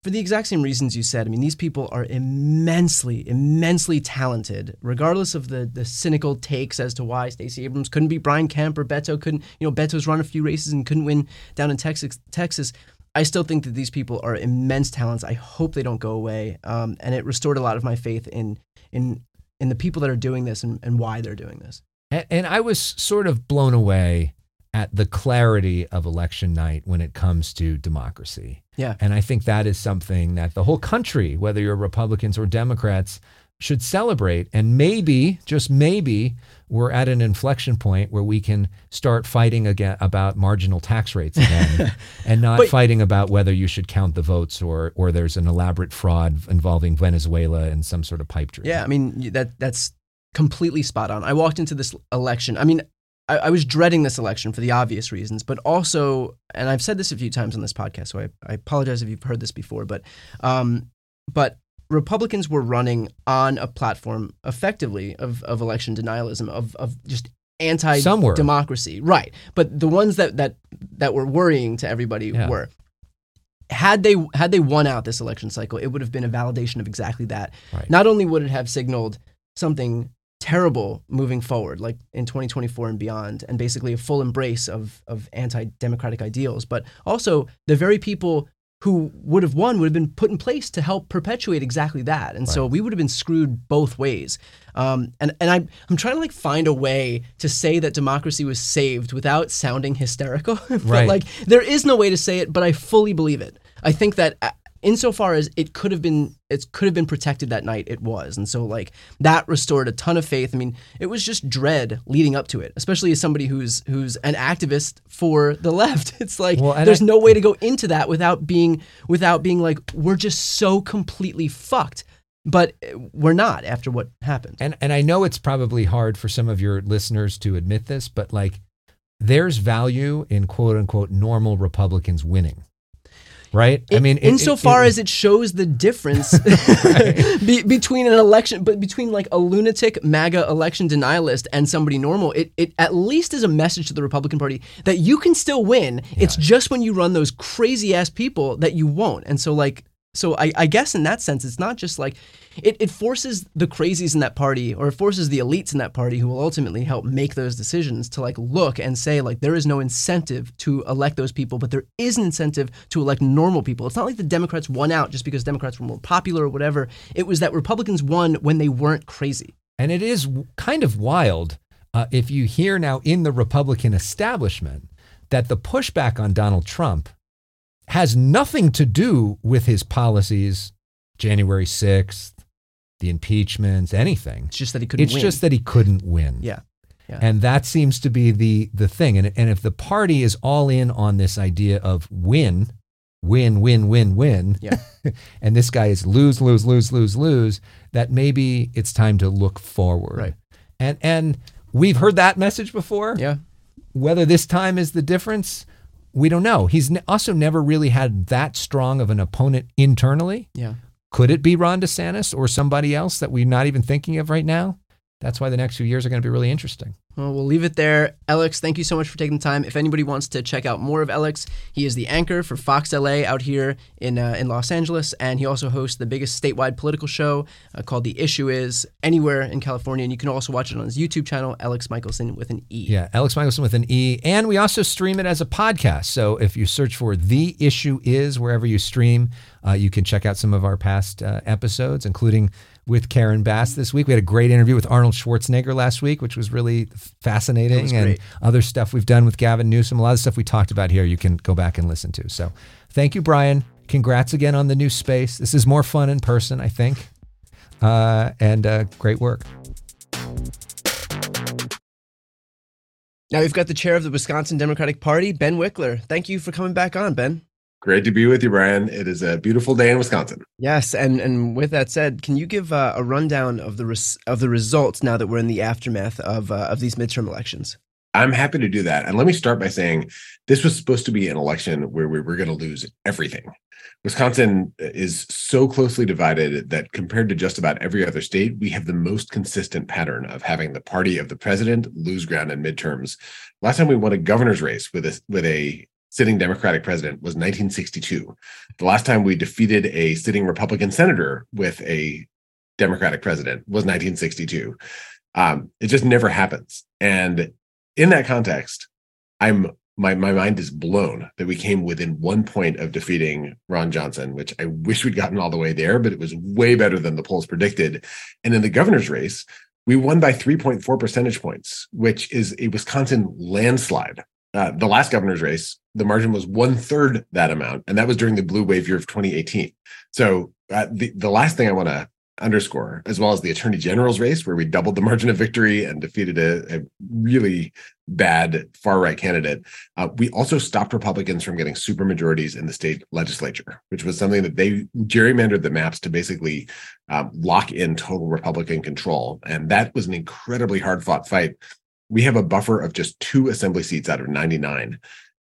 A: for the exact same reasons you said. I mean, these people are immensely, immensely talented, regardless of the the cynical takes as to why Stacey Abrams couldn't be Brian Kemp or Beto couldn't. You know, Beto's run a few races and couldn't win down in Texas. Texas. I still think that these people are immense talents. I hope they don't go away. Um, and it restored a lot of my faith in in in the people that are doing this and, and why they're doing this.
B: And, and I was sort of blown away at the clarity of election night when it comes to democracy.
A: Yeah.
B: And I think that is something that the whole country, whether you're Republicans or Democrats, should celebrate. And maybe, just maybe, we're at an inflection point where we can start fighting again about marginal tax rates again and not
A: But-
B: fighting about whether you should count the votes or or there's an elaborate fraud involving Venezuela and some sort of pipe dream.
A: Yeah, I mean that that's completely spot on. I walked into this election. I mean, I, I was dreading this election for the obvious reasons, but also, and I've said this a few times on this podcast, so I, I apologize if you've heard this before, but um, but Republicans were running on a platform effectively of, of election denialism, of of just anti democracy. right? But the ones that that that were worrying to everybody
B: Yeah.
A: were had they had they won out this election cycle, it would have been a validation of exactly that.
B: Right.
A: Not only would it have signaled something terrible moving forward, like in 2024 and beyond, and basically a full embrace of of anti-democratic ideals, but also the very people who would have won would have been put in place to help perpetuate exactly that. And so we would have been screwed both ways. Um, and and I'm I'm trying to like find a way to say that democracy was saved without sounding hysterical. but
B: Right.
A: like there is no way to say it, but I fully believe it. I think that uh, insofar as it could have been it could have been protected that night, it was. And so like that restored a ton of faith. I mean, it was just dread leading up to it, especially as somebody who's who's an activist for the left. It's like
B: Well,
A: there's
B: I-
A: no way to go into that without being without being like we're just so completely fucked. But uh, we're not after what happened.
B: and and I know it's probably hard for some of your listeners to admit this, but like there's value in quote unquote normal Republicans winning. Right? I mean, it-
A: insofar
B: it-
A: as it shows the difference be, between an election, but between like a lunatic MAGA election denialist and somebody normal, it, it at least is a message to the Republican Party that you can still win. It's just when you run those crazy ass people that you won't. And so, like, So I, I guess in that sense, it's not just like it, it forces the crazies in that party or it forces the elites in that party who will ultimately help make those decisions to like look and say like there is no incentive to elect those people, but there is an incentive to elect normal people. It's not like the Democrats won out just because Democrats were more popular or whatever. It was that Republicans won when they weren't crazy.
B: And it is kind of wild uh, if you hear now in the Republican establishment that the pushback on Donald Trump has nothing to do with his policies, January 6th, the impeachments, anything.
A: It's just that he couldn't
B: It's
A: win.
B: just that he couldn't win.
A: Yeah. Yeah.
B: And that seems to be the the thing. And and if the party is all in on this idea of win, win, win, win, win,
A: Yeah.
B: and this guy is lose, lose, lose, lose, lose, that maybe it's time to look forward.
A: Right.
B: And and we've heard that message before.
A: Yeah.
B: Whether this time is the difference, we don't know. He's also never really had that strong of an opponent internally.
A: Yeah.
B: Could it be Ron DeSantis or somebody else that we're not even thinking of right now? That's why the next few years are going to be really interesting.
A: Well, we'll leave it there. Elex, thank you so much for taking the time. If anybody wants to check out more of Elex, he is the anchor for Fox LA out here in uh, in Los Angeles, and he also hosts the biggest statewide political show uh, called The Issue Is anywhere in California. And you can also watch it on his YouTube channel, Elex Michaelson with an E.
B: Yeah, Elex Michaelson with an E. And we also stream it as a podcast. So if you search for The Issue Is wherever you stream, uh, you can check out some of our past uh, episodes, including with Karen Bass this week. We had a great interview with Arnold Schwarzenegger last week, which was really fascinating.
A: was
B: and other stuff we've done with Gavin Newsom, a lot of stuff we talked about here, you can go back and listen to. So thank you, Brian. Congrats again on the new space. This is more fun in person, I think. Uh, and uh, great work.
A: Now we've got the chair of the Wisconsin Democratic Party, Ben Wickler. Thank you for coming back on, Ben.
C: Great to be with you, Brian. It is a beautiful day in Wisconsin.
A: Yes, and and with that said, can you give uh, a rundown of the res- of the results now that we're in the aftermath of uh, of these midterm elections?
C: I'm happy to do that. And let me start by saying this was supposed to be an election where we were going to lose everything. Wisconsin is so closely divided that compared to just about every other state, we have the most consistent pattern of having the party of the president lose ground in midterms. Last time we won a governor's race with a with a sitting Democratic president was 1962. The last time we defeated a sitting Republican senator with a Democratic president was 1962. Um, it just never happens. And in that context, I'm my my mind is blown that we came within one point of defeating Ron Johnson, which I wish we'd gotten all the way there, but it was way better than the polls predicted. And in the governor's race, we won by 3.4 percentage points, which is a Wisconsin landslide. Uh, the last governor's race, the margin was one third that amount, and that was during the blue wave year of 2018. So uh, the the last thing I want to underscore, as well as the attorney general's race, where we doubled the margin of victory and defeated a, a really bad far right candidate. Uh, we also stopped Republicans from getting supermajorities in the state legislature, which was something that they gerrymandered the maps to basically um, lock in total Republican control. And that was an incredibly hard fought fight. We have a buffer of just two assembly seats out of 99.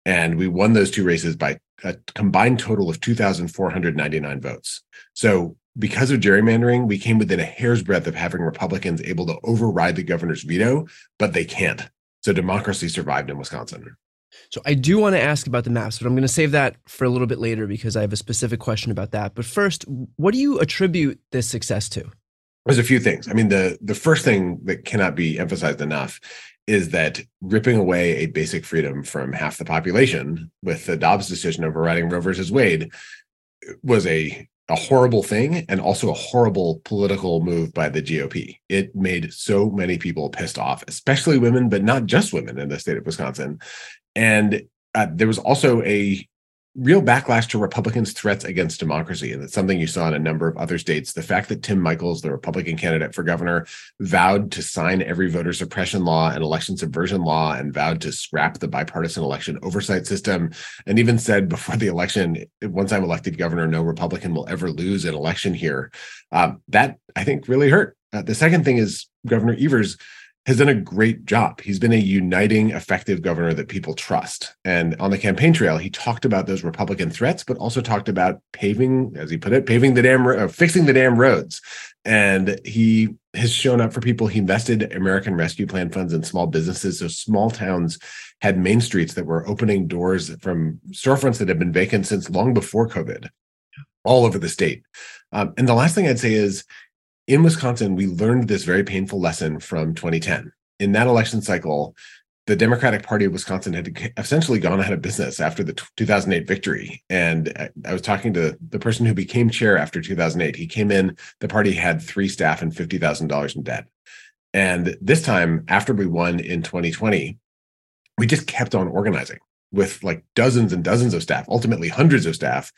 C: And we won those two races by a combined total of 2,499 votes. So because of gerrymandering, we came within a hair's breadth of having Republicans able to override the governor's veto, but they can't. So democracy survived in Wisconsin.
A: So I do want to ask about the maps, but I'm going to save that for a little bit later because I have a specific question about that. But first, what do you attribute this success to?
C: There's a few things. I mean, the the first thing that cannot be emphasized enough is that ripping away a basic freedom from half the population with the Dobbs decision overriding Roe versus Wade was a a horrible thing and also a horrible political move by the GOP. It made so many people pissed off, especially women, but not just women in the state of Wisconsin. And uh, there was also a real backlash to Republicans' threats against democracy. And it's something you saw in a number of other states. The fact that Tim Michels, the Republican candidate for governor, vowed to sign every voter suppression law and election subversion law and vowed to scrap the bipartisan election oversight system, and even said before the election, once I'm elected governor, no Republican will ever lose an election here. Um, that I think really hurt. Uh, the second thing is Governor Evers has done a great job. He's been a uniting, effective governor that people trust. And on the campaign trail, he talked about those Republican threats, but also talked about paving, as he put it, paving the damn, uh, fixing the damn roads. And he has shown up for people. He invested American Rescue Plan funds in small businesses. So small towns had main streets that were opening doors from storefronts that had been vacant since long before COVID. all over the state. Um, and the last thing I'd say is in Wisconsin, we learned this very painful lesson from 2010. In that election cycle, the Democratic Party of Wisconsin had essentially gone out of business after the 2008 victory. And I was talking to the person who became chair after 2008. He came in, the party had three staff and $50,000 in debt. And this time, after we won in 2020, we just kept on organizing with like dozens and dozens of staff, ultimately hundreds of staff,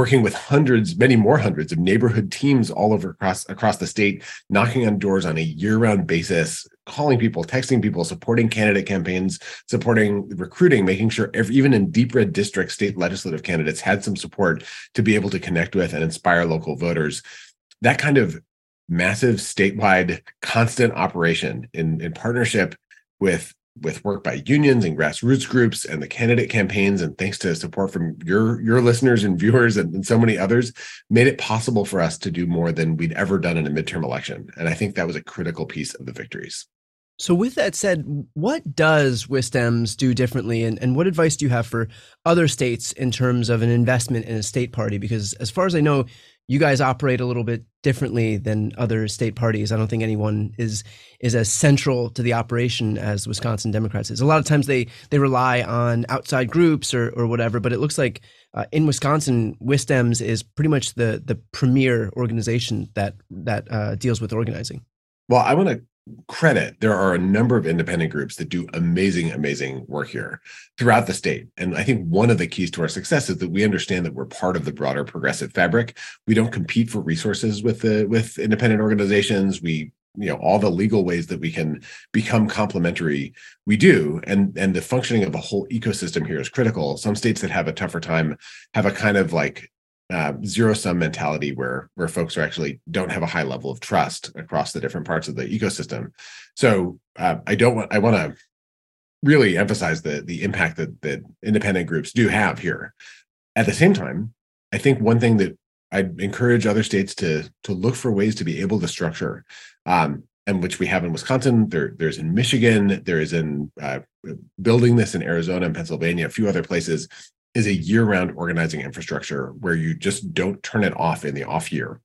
C: working with hundreds, many more hundreds of neighborhood teams all over across across the state, knocking on doors on a year-round basis, calling people, texting people, supporting candidate campaigns, supporting recruiting, making sure every, even in deep red districts, state legislative candidates had some support to be able to connect with and inspire local voters. That kind of massive statewide constant operation in, in partnership with with work by unions and grassroots groups and the candidate campaigns and thanks to support from your your listeners and viewers and, and, so many others made it possible for us to do more than we'd ever done in a midterm election. And i think that was a critical piece of the victories.
A: So with that said what does wisdems do differently? And, and what advice do you have for other states in terms of an investment in a state party? Because as far as i know you guys operate a little bit differently than other state parties. I don't think anyone is is as central to the operation as Wisconsin Democrats is. A lot of times they they rely on outside groups or or whatever, but it looks like uh, in Wisconsin, WisDems is pretty much the the premier organization that that uh, deals with organizing.
C: Well, I want to credit, there are a number of independent groups that do amazing, amazing work here throughout the state. And I think one of the keys to our success is that we understand that we're part of the broader progressive fabric. We don't compete for resources with the with independent organizations. We you know all the legal ways that we can become complementary we do and and the functioning of a whole ecosystem here is critical some states that have a tougher time have a kind of like uh, zero sum mentality where where folks are actually don't have a high level of trust across the different parts of the ecosystem. So uh, I don't want I want to really emphasize the the impact that that independent groups do have here. At the same time, I think one thing that I'd encourage other states to to look for ways to be able to structure, um, and which we have in Wisconsin. There, there's in Michigan. There is in uh, building this in Arizona and Pennsylvania, a few other places is a year-round organizing infrastructure where you just don't turn it off in the off year.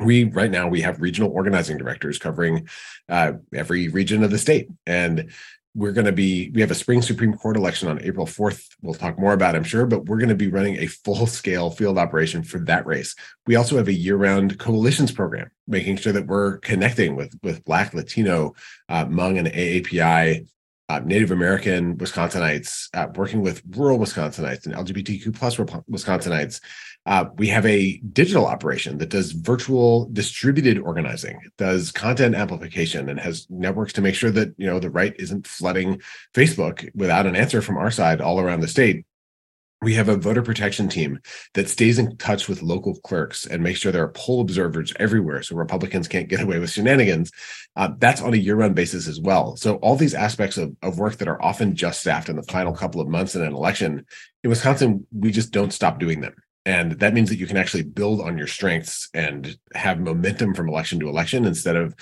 C: We right now we have regional organizing directors covering uh, every region of the state and we're going to be we have a spring supreme court election on april 4th we'll talk more about i'm sure but we're going to be running a full scale field operation for that race. We also have a year-round coalitions program making sure that we're connecting with with black latino uh, Hmong and aapi uh, Native American Wisconsinites, uh, working with rural Wisconsinites and LGBTQ plus Wisconsinites. Uh, we have a digital operation that does virtual distributed organizing, does content amplification, and has networks to make sure that you know the right isn't flooding Facebook without an answer from our side all around the state we have a voter protection team that stays in touch with local clerks and makes sure there are poll observers everywhere so republicans can't get away with shenanigans. Uh, that's on a year-round basis as well. So all these aspects of, of work that are often just staffed in the final couple of months in an election in wisconsin we just don't stop doing them. And that means that you can actually build on your strengths and have momentum from election to election instead of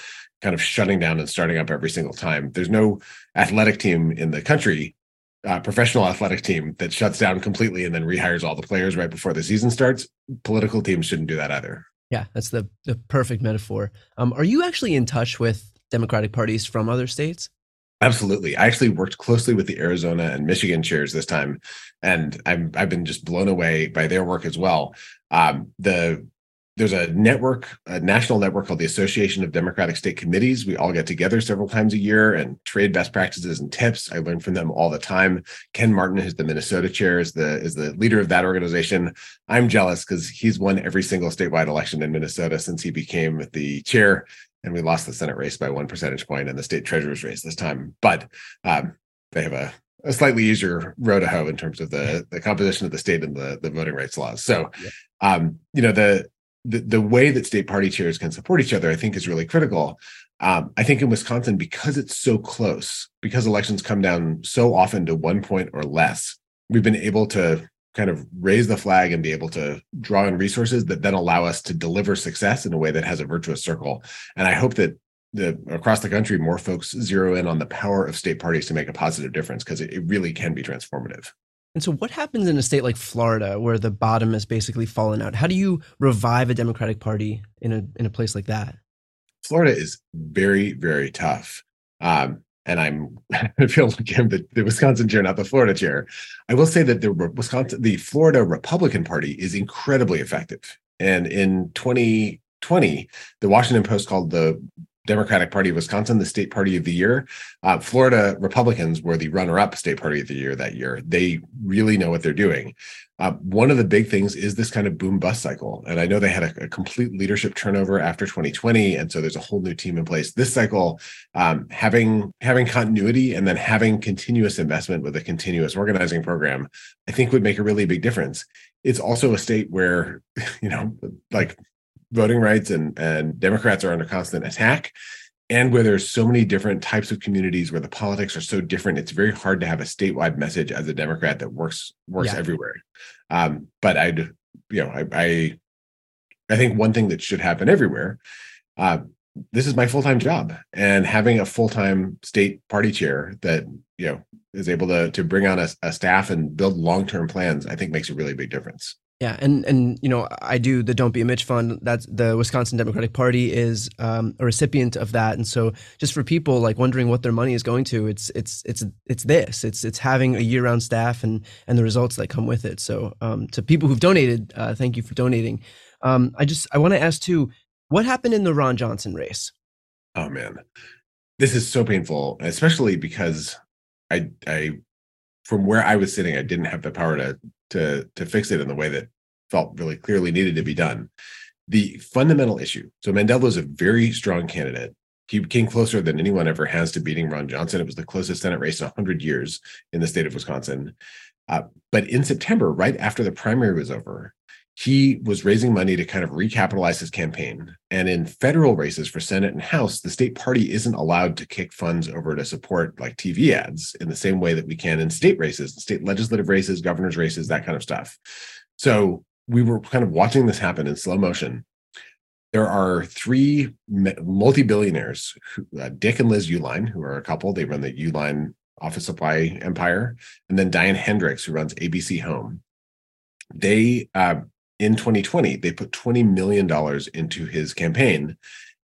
C: kind of shutting down and starting up every single time. There's no athletic team in the country uh, professional athletic team that shuts down completely and then rehires all the players right before the season starts. Political teams shouldn't do that either.
A: Yeah, that's the the perfect metaphor. Um, are you actually in touch with Democratic parties from other states?
C: Absolutely. I actually worked closely with the Arizona and Michigan chairs this time, and I'm I've been just blown away by their work as well. Um, the there's a network, a national network called the Association of Democratic State Committees. We all get together several times a year and trade best practices and tips. I learn from them all the time. Ken Martin, who's the Minnesota chair, is the is the leader of that organization. I'm jealous because he's won every single statewide election in Minnesota since he became the chair, and we lost the Senate race by one percentage point and the state treasurer's race this time. But um, they have a a slightly easier road to hoe in terms of the the composition of the state and the the voting rights laws. So, um, you know, the the, the way that state party chairs can support each other, I think, is really critical. Um, I think in Wisconsin, because it's so close, because elections come down so often to one point or less, we've been able to kind of raise the flag and be able to draw in resources that then allow us to deliver success in a way that has a virtuous circle. And I hope that the across the country, more folks zero in on the power of state parties to make a positive difference because it, it really can be transformative.
A: And so, what happens in a state like Florida, where the bottom has basically fallen out? How do you revive a Democratic Party in a in a place like that?
C: Florida is very, very tough. Um, and I'm I feel like I'm the, the Wisconsin chair, not the Florida chair. I will say that the Wisconsin, the Florida Republican Party is incredibly effective. And in 2020, the Washington Post called the Democratic Party of Wisconsin, the state party of the year. Uh, Florida Republicans were the runner up state party of the year that year. They really know what they're doing. Uh, one of the big things is this kind of boom bust cycle. And I know they had a, a, complete leadership turnover after 2020. And so there's a whole new team in place. This cycle, um, having having continuity and then having continuous investment with a continuous organizing program, I think would make a really big difference. It's also a state where, you know, like voting rights and and Democrats are under constant attack. And where there's so many different types of communities where the politics are so different it's very hard to have a statewide message as a democrat that works works yeah. everywhere. Um, but i'd you know I, I, I think one thing that should happen everywhere uh, this is my full-time job. And having a full-time state party chair that you know is able to to bring on a, a staff and build long-term plans i think makes a really big difference
A: yeah, and and you know I do the Don't Be a Mitch Fund. That's the Wisconsin Democratic Party is um, a recipient of that, and so just for people like wondering what their money is going to, it's it's it's it's this. It's it's having a year-round staff and and the results that come with it. So um, to people who've donated, uh, thank you for donating. Um, I just I want to ask too, what happened in the Ron Johnson race?
C: Oh man, this is so painful, especially because I I from where I was sitting, I didn't have the power to to to fix it in the way that felt really clearly needed to be done. The fundamental issue. So Mandela was a very strong candidate. He came closer than anyone ever has to beating Ron Johnson. It was the closest Senate race in 100 years in the state of Wisconsin. Uh, but in September, right after the primary was over, he was raising money to kind of recapitalize his campaign. And in federal races for Senate and House, the state party isn't allowed to kick funds over to support like TV ads in the same way that we can in state races, state legislative races, governor's races, that kind of stuff. So we were kind of watching this happen in slow motion. There are three multi billionaires, uh, Dick and Liz Uihlein, who are a couple. They run the Uline office supply empire. And then Diane Hendricks, who runs ABC Home. They uh, in 2020, they put $20 million into his campaign.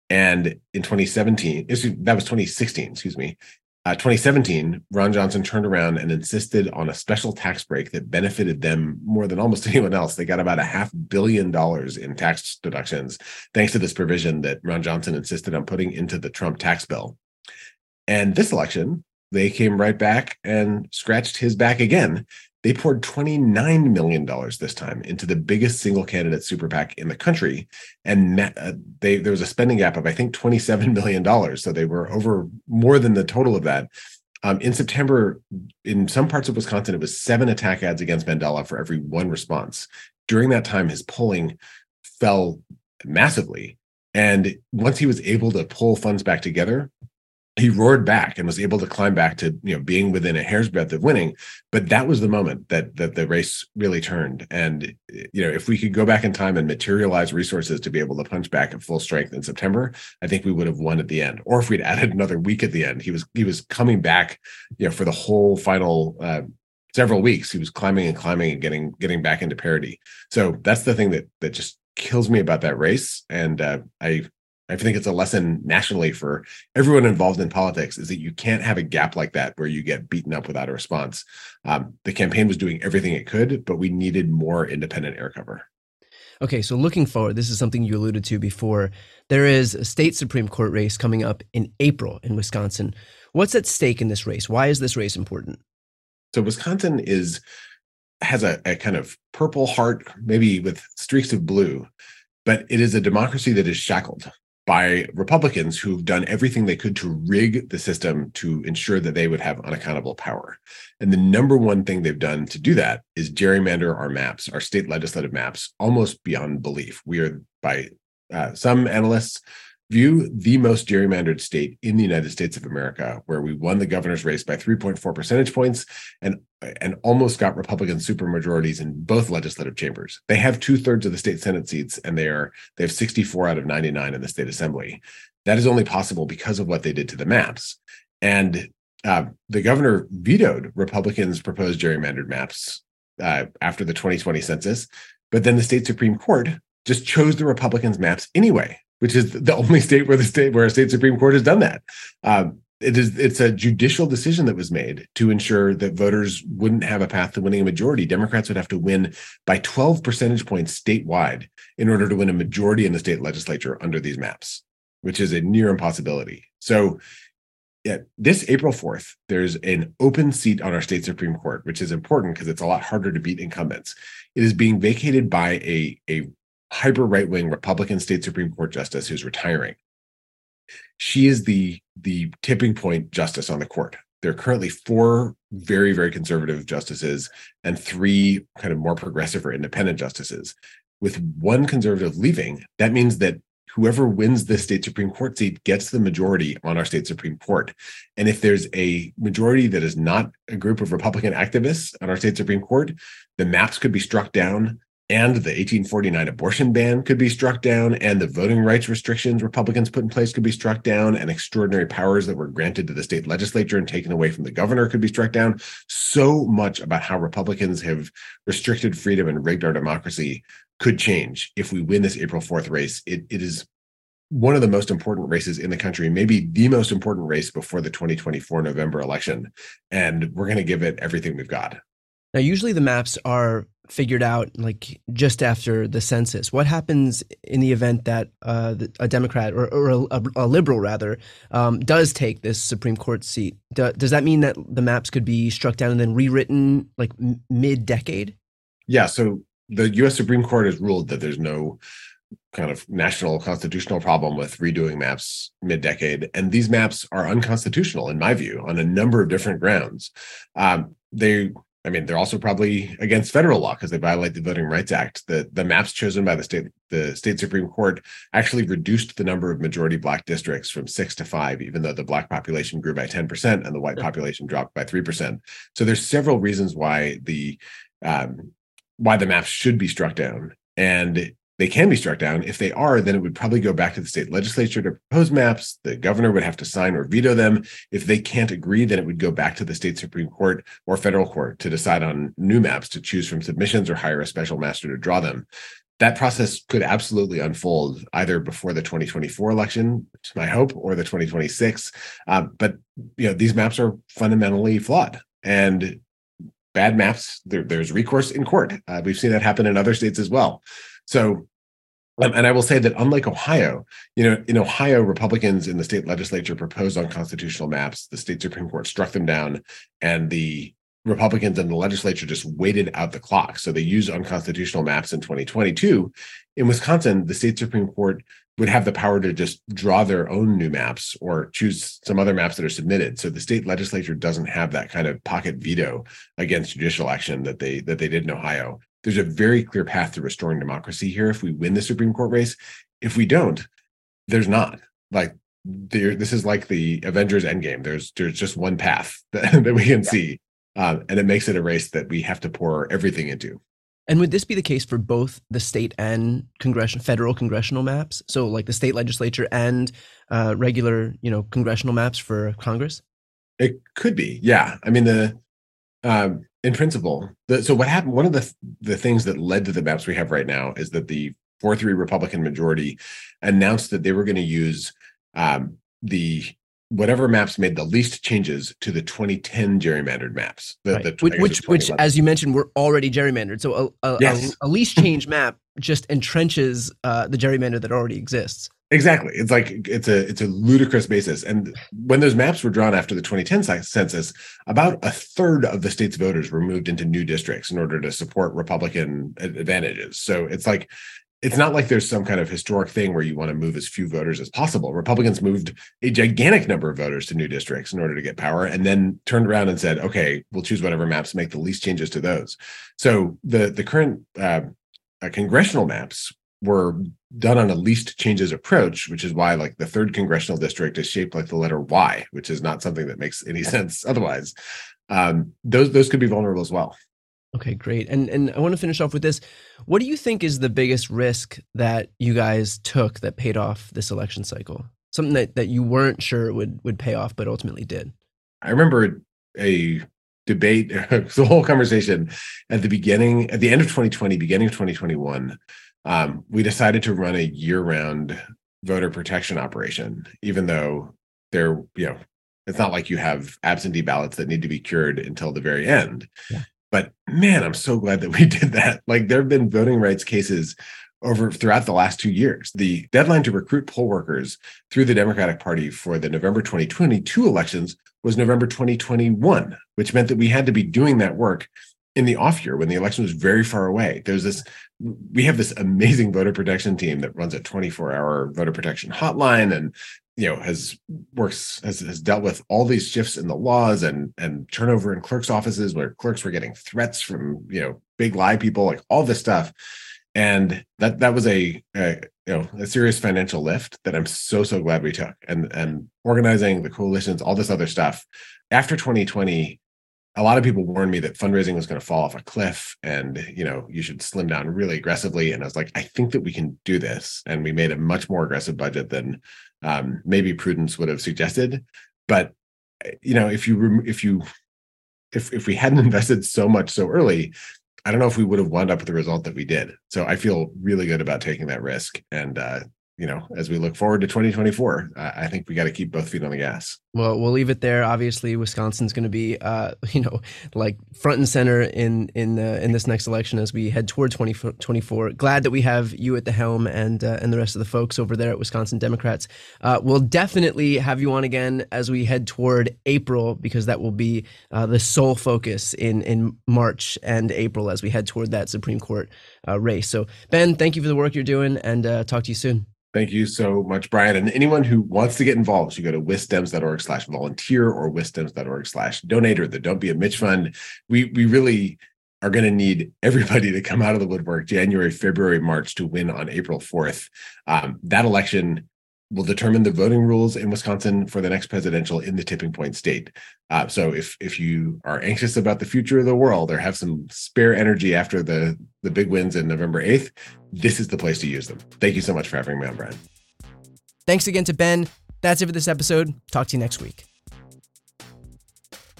C: And in 2017, that was 2016, excuse me. Uh, 2017, Ron Johnson turned around and insisted on a special tax break that benefited them more than almost anyone else. They got about a half billion dollars in tax deductions thanks to this provision that Ron Johnson insisted on putting into the Trump tax bill. And this election, they came right back and scratched his back again they poured $29 million this time into the biggest single candidate super PAC in the country. And uh, they, there was a spending gap of, I think, $27 million. So they were over more than the total of that. Um, in September, in some parts of Wisconsin, it was seven attack ads against Mandela for every one response. During that time, his polling fell massively. And once he was able to pull funds back together, he roared back and was able to climb back to you know being within a hair's breadth of winning. But that was the moment that that the race really turned. And you know if we could go back in time and materialize resources to be able to punch back at full strength in september i think we would have won at the end. Or if we'd added another week at the end he was he was coming back you know for the whole final uh, several weeks he was climbing and climbing and getting getting back into parity. So that's the thing that that just kills me about that race. And uh, i I think it's a lesson nationally for everyone involved in politics is that you can't have a gap like that where you get beaten up without a response. Um, the campaign was doing everything it could, but we needed more independent air cover.
A: Okay, so looking forward, this is something you alluded to before. There is a state Supreme Court race coming up in April in Wisconsin. What's at stake in this race? Why is this race important?
C: So Wisconsin is has a, a kind of purple heart, maybe with streaks of blue, but it is a democracy that is shackled by Republicans who've done everything they could to rig the system to ensure that they would have unaccountable power. And the number one thing they've done to do that is gerrymander our maps, our state legislative maps, almost beyond belief. We are, by uh, some analysts, view the most gerrymandered state in the United States of America, where we won the governor's race by 3.4 percentage points and and almost got Republican supermajorities in both legislative chambers. They have two thirds of the state Senate seats, and they are they have 64 out of 99 in the state assembly. That is only possible because of what they did to the maps. And uh, the governor vetoed Republicans' proposed gerrymandered maps uh, after the 2020 census, but then the state supreme court just chose the Republicans' maps anyway, which is the only state where the state where a state supreme court has done that. Um, it is it's a judicial decision that was made to ensure that voters wouldn't have a path to winning a majority. Democrats would have to win by 12 percentage points statewide in order to win a majority in the state legislature under these maps, which is a near impossibility. So yeah, this April 4th, there's an open seat on our state Supreme Court, which is important because it's a lot harder to beat incumbents. It is being vacated by a, a hyper right wing Republican state Supreme Court justice who's retiring she is the the tipping point justice on the court. There are currently four very very conservative justices and three kind of more progressive or independent justices. With one conservative leaving, that means that whoever wins the state supreme court seat gets the majority on our state supreme court and if there's a majority that is not a group of republican activists on our state supreme court the maps could be struck down and the 1849 abortion ban could be struck down, and the voting rights restrictions Republicans put in place could be struck down, and extraordinary powers that were granted to the state legislature and taken away from the governor could be struck down. So much about how Republicans have restricted freedom and rigged our democracy could change if we win this April 4th race. It, it is one of the most important races in the country, maybe the most important race before the 2024 November election. And we're going to give it everything we've got.
A: Now, usually the maps are figured out like just after the census. What happens in the event that uh, a Democrat or, or a, a, liberal rather um, does take this Supreme Court seat? Do, does that mean that the maps could be struck down and then rewritten like mid-decade?
C: Yeah. So the U.S. Supreme Court has ruled that there's no kind of national constitutional problem with redoing maps mid-decade, and these maps are unconstitutional in my view on a number of different grounds. Um, they I mean, they're also probably against federal law because they violate the Voting Rights Act. The the maps chosen by the state the state supreme court actually reduced the number of majority black districts from six to five, even though the black population grew by ten percent and the white population dropped by three percent. So there's several reasons why the um, why the maps should be struck down, and they can be struck down. If they are, then it would probably go back to the state legislature to propose maps. The governor would have to sign or veto them. If they can't agree, then it would go back to the state Supreme Court or federal court to decide on new maps to choose from submissions or hire a special master to draw them. That process could absolutely unfold either before the 2024 election, which is my hope, or the 2026. Uh, but you know, these maps are fundamentally flawed, and bad maps there, there's recourse in court. Uh, we've seen that happen in other states as well. So um, and I will say that unlike Ohio, you know, in Ohio, Republicans in the state legislature proposed unconstitutional maps. The state Supreme Court struck them down, and the Republicans in the legislature just waited out the clock. So they used unconstitutional maps in 2022. In Wisconsin, the state Supreme Court would have the power to just draw their own new maps or choose some other maps that are submitted. So the state legislature doesn't have that kind of pocket veto against judicial action that they that they did in Ohio there's a very clear path to restoring democracy here if we win the Supreme Court race. If we don't, there's not. Like there, this is like the Avengers Endgame. There's there's just one path that, that we can yeah. see, um, and it makes it a race that we have to pour everything into.
A: And would this be the case for both the state and congressional, federal congressional maps? So, like the state legislature and uh, regular, you know, congressional maps for Congress.
C: It could be, yeah. I mean, the um, in principle, the, so what happened? One of the the things that led to the maps we have right now is that the four three Republican majority announced that they were going to use um, the whatever maps made the least changes to the 2010 gerrymandered maps. The,
A: right. the, which, which, which, as you mentioned, were already gerrymandered. So a, a, yes. a, a least change map just entrenches uh, the gerrymander that already exists.
C: Exactly. It's like it's a it's a ludicrous basis. And when those maps were drawn after the 2010 census, about a third of the state's voters were moved into new districts in order to support Republican advantages. So it's like it's not like there's some kind of historic thing where you want to move as few voters as possible. Republicans moved a gigantic number of voters to new districts in order to get power and then turned around and said, okay, we'll choose whatever maps make the least changes to those. So the the current uh, uh, congressional maps were done on a least changes approach, which is why like the third congressional district is shaped like the letter Y, which is not something that makes any sense otherwise. Um, those those could be vulnerable as well.
A: Okay, great. And and I want to finish off with this. What do you think is the biggest risk that you guys took that paid off this election cycle? Something that, that you weren't sure would would pay off, but ultimately did.
C: I remember a debate, the whole conversation at the beginning, at the end of 2020, beginning of 2021. Um, we decided to run a year-round voter protection operation, even though there, you know, it's not like you have absentee ballots that need to be cured until the very end. Yeah. But man, I'm so glad that we did that. Like there have been voting rights cases over throughout the last two years. The deadline to recruit poll workers through the Democratic Party for the November 2022 elections was November 2021, which meant that we had to be doing that work in the off year when the election was very far away. There's this, we have this amazing voter protection team that runs a 24 hour voter protection hotline and you know has works has, has dealt with all these shifts in the laws and and turnover in clerks offices where clerks were getting threats from you know big lie people like all this stuff. And that that was a, a, you know a serious financial lift that I'm so so glad we took. And and organizing the coalitions all this other stuff. After 2020 a lot of people warned me that fundraising was going to fall off a cliff and you know you should slim down really aggressively and I was like I think that we can do this and we made a much more aggressive budget than um, maybe prudence would have suggested but you know if you if you if if we hadn't invested so much so early I don't know if we would have wound up with the result that we did. So I feel really good about taking that risk. And uh, you know, as we look forward to 2024, I think we got to keep both feet on the gas.
A: Well, we'll leave it there. Obviously, Wisconsin's going to be, uh, you know, like front and center in in uh, in this next election as we head toward 2024. Glad that we have you at the helm and uh, and the rest of the folks over there at Wisconsin Democrats. Uh, we'll definitely have you on again as we head toward April because that will be uh, the sole focus in in March and April as we head toward that Supreme Court uh, race. So, Ben, thank you for the work you're doing, and uh, talk to you soon.
C: Thank you so much, Brian. And anyone who wants to get involved, you go to wisdems.org slash volunteer or wisdems.org slash donate or the Don't Be a Mitch Fund. We we really are going to need everybody to come out of the woodwork January, February, March to win on April 4th. Um, that election will determine the voting rules in Wisconsin for the next presidential in the tipping point state. Uh, so if if you are anxious about the future of the world or have some spare energy after the the big wins in November 8th, this is the place to use them. Thank you so much for having me on, Brian.
A: Thanks again to Ben. That's it for this episode. Talk to you next week.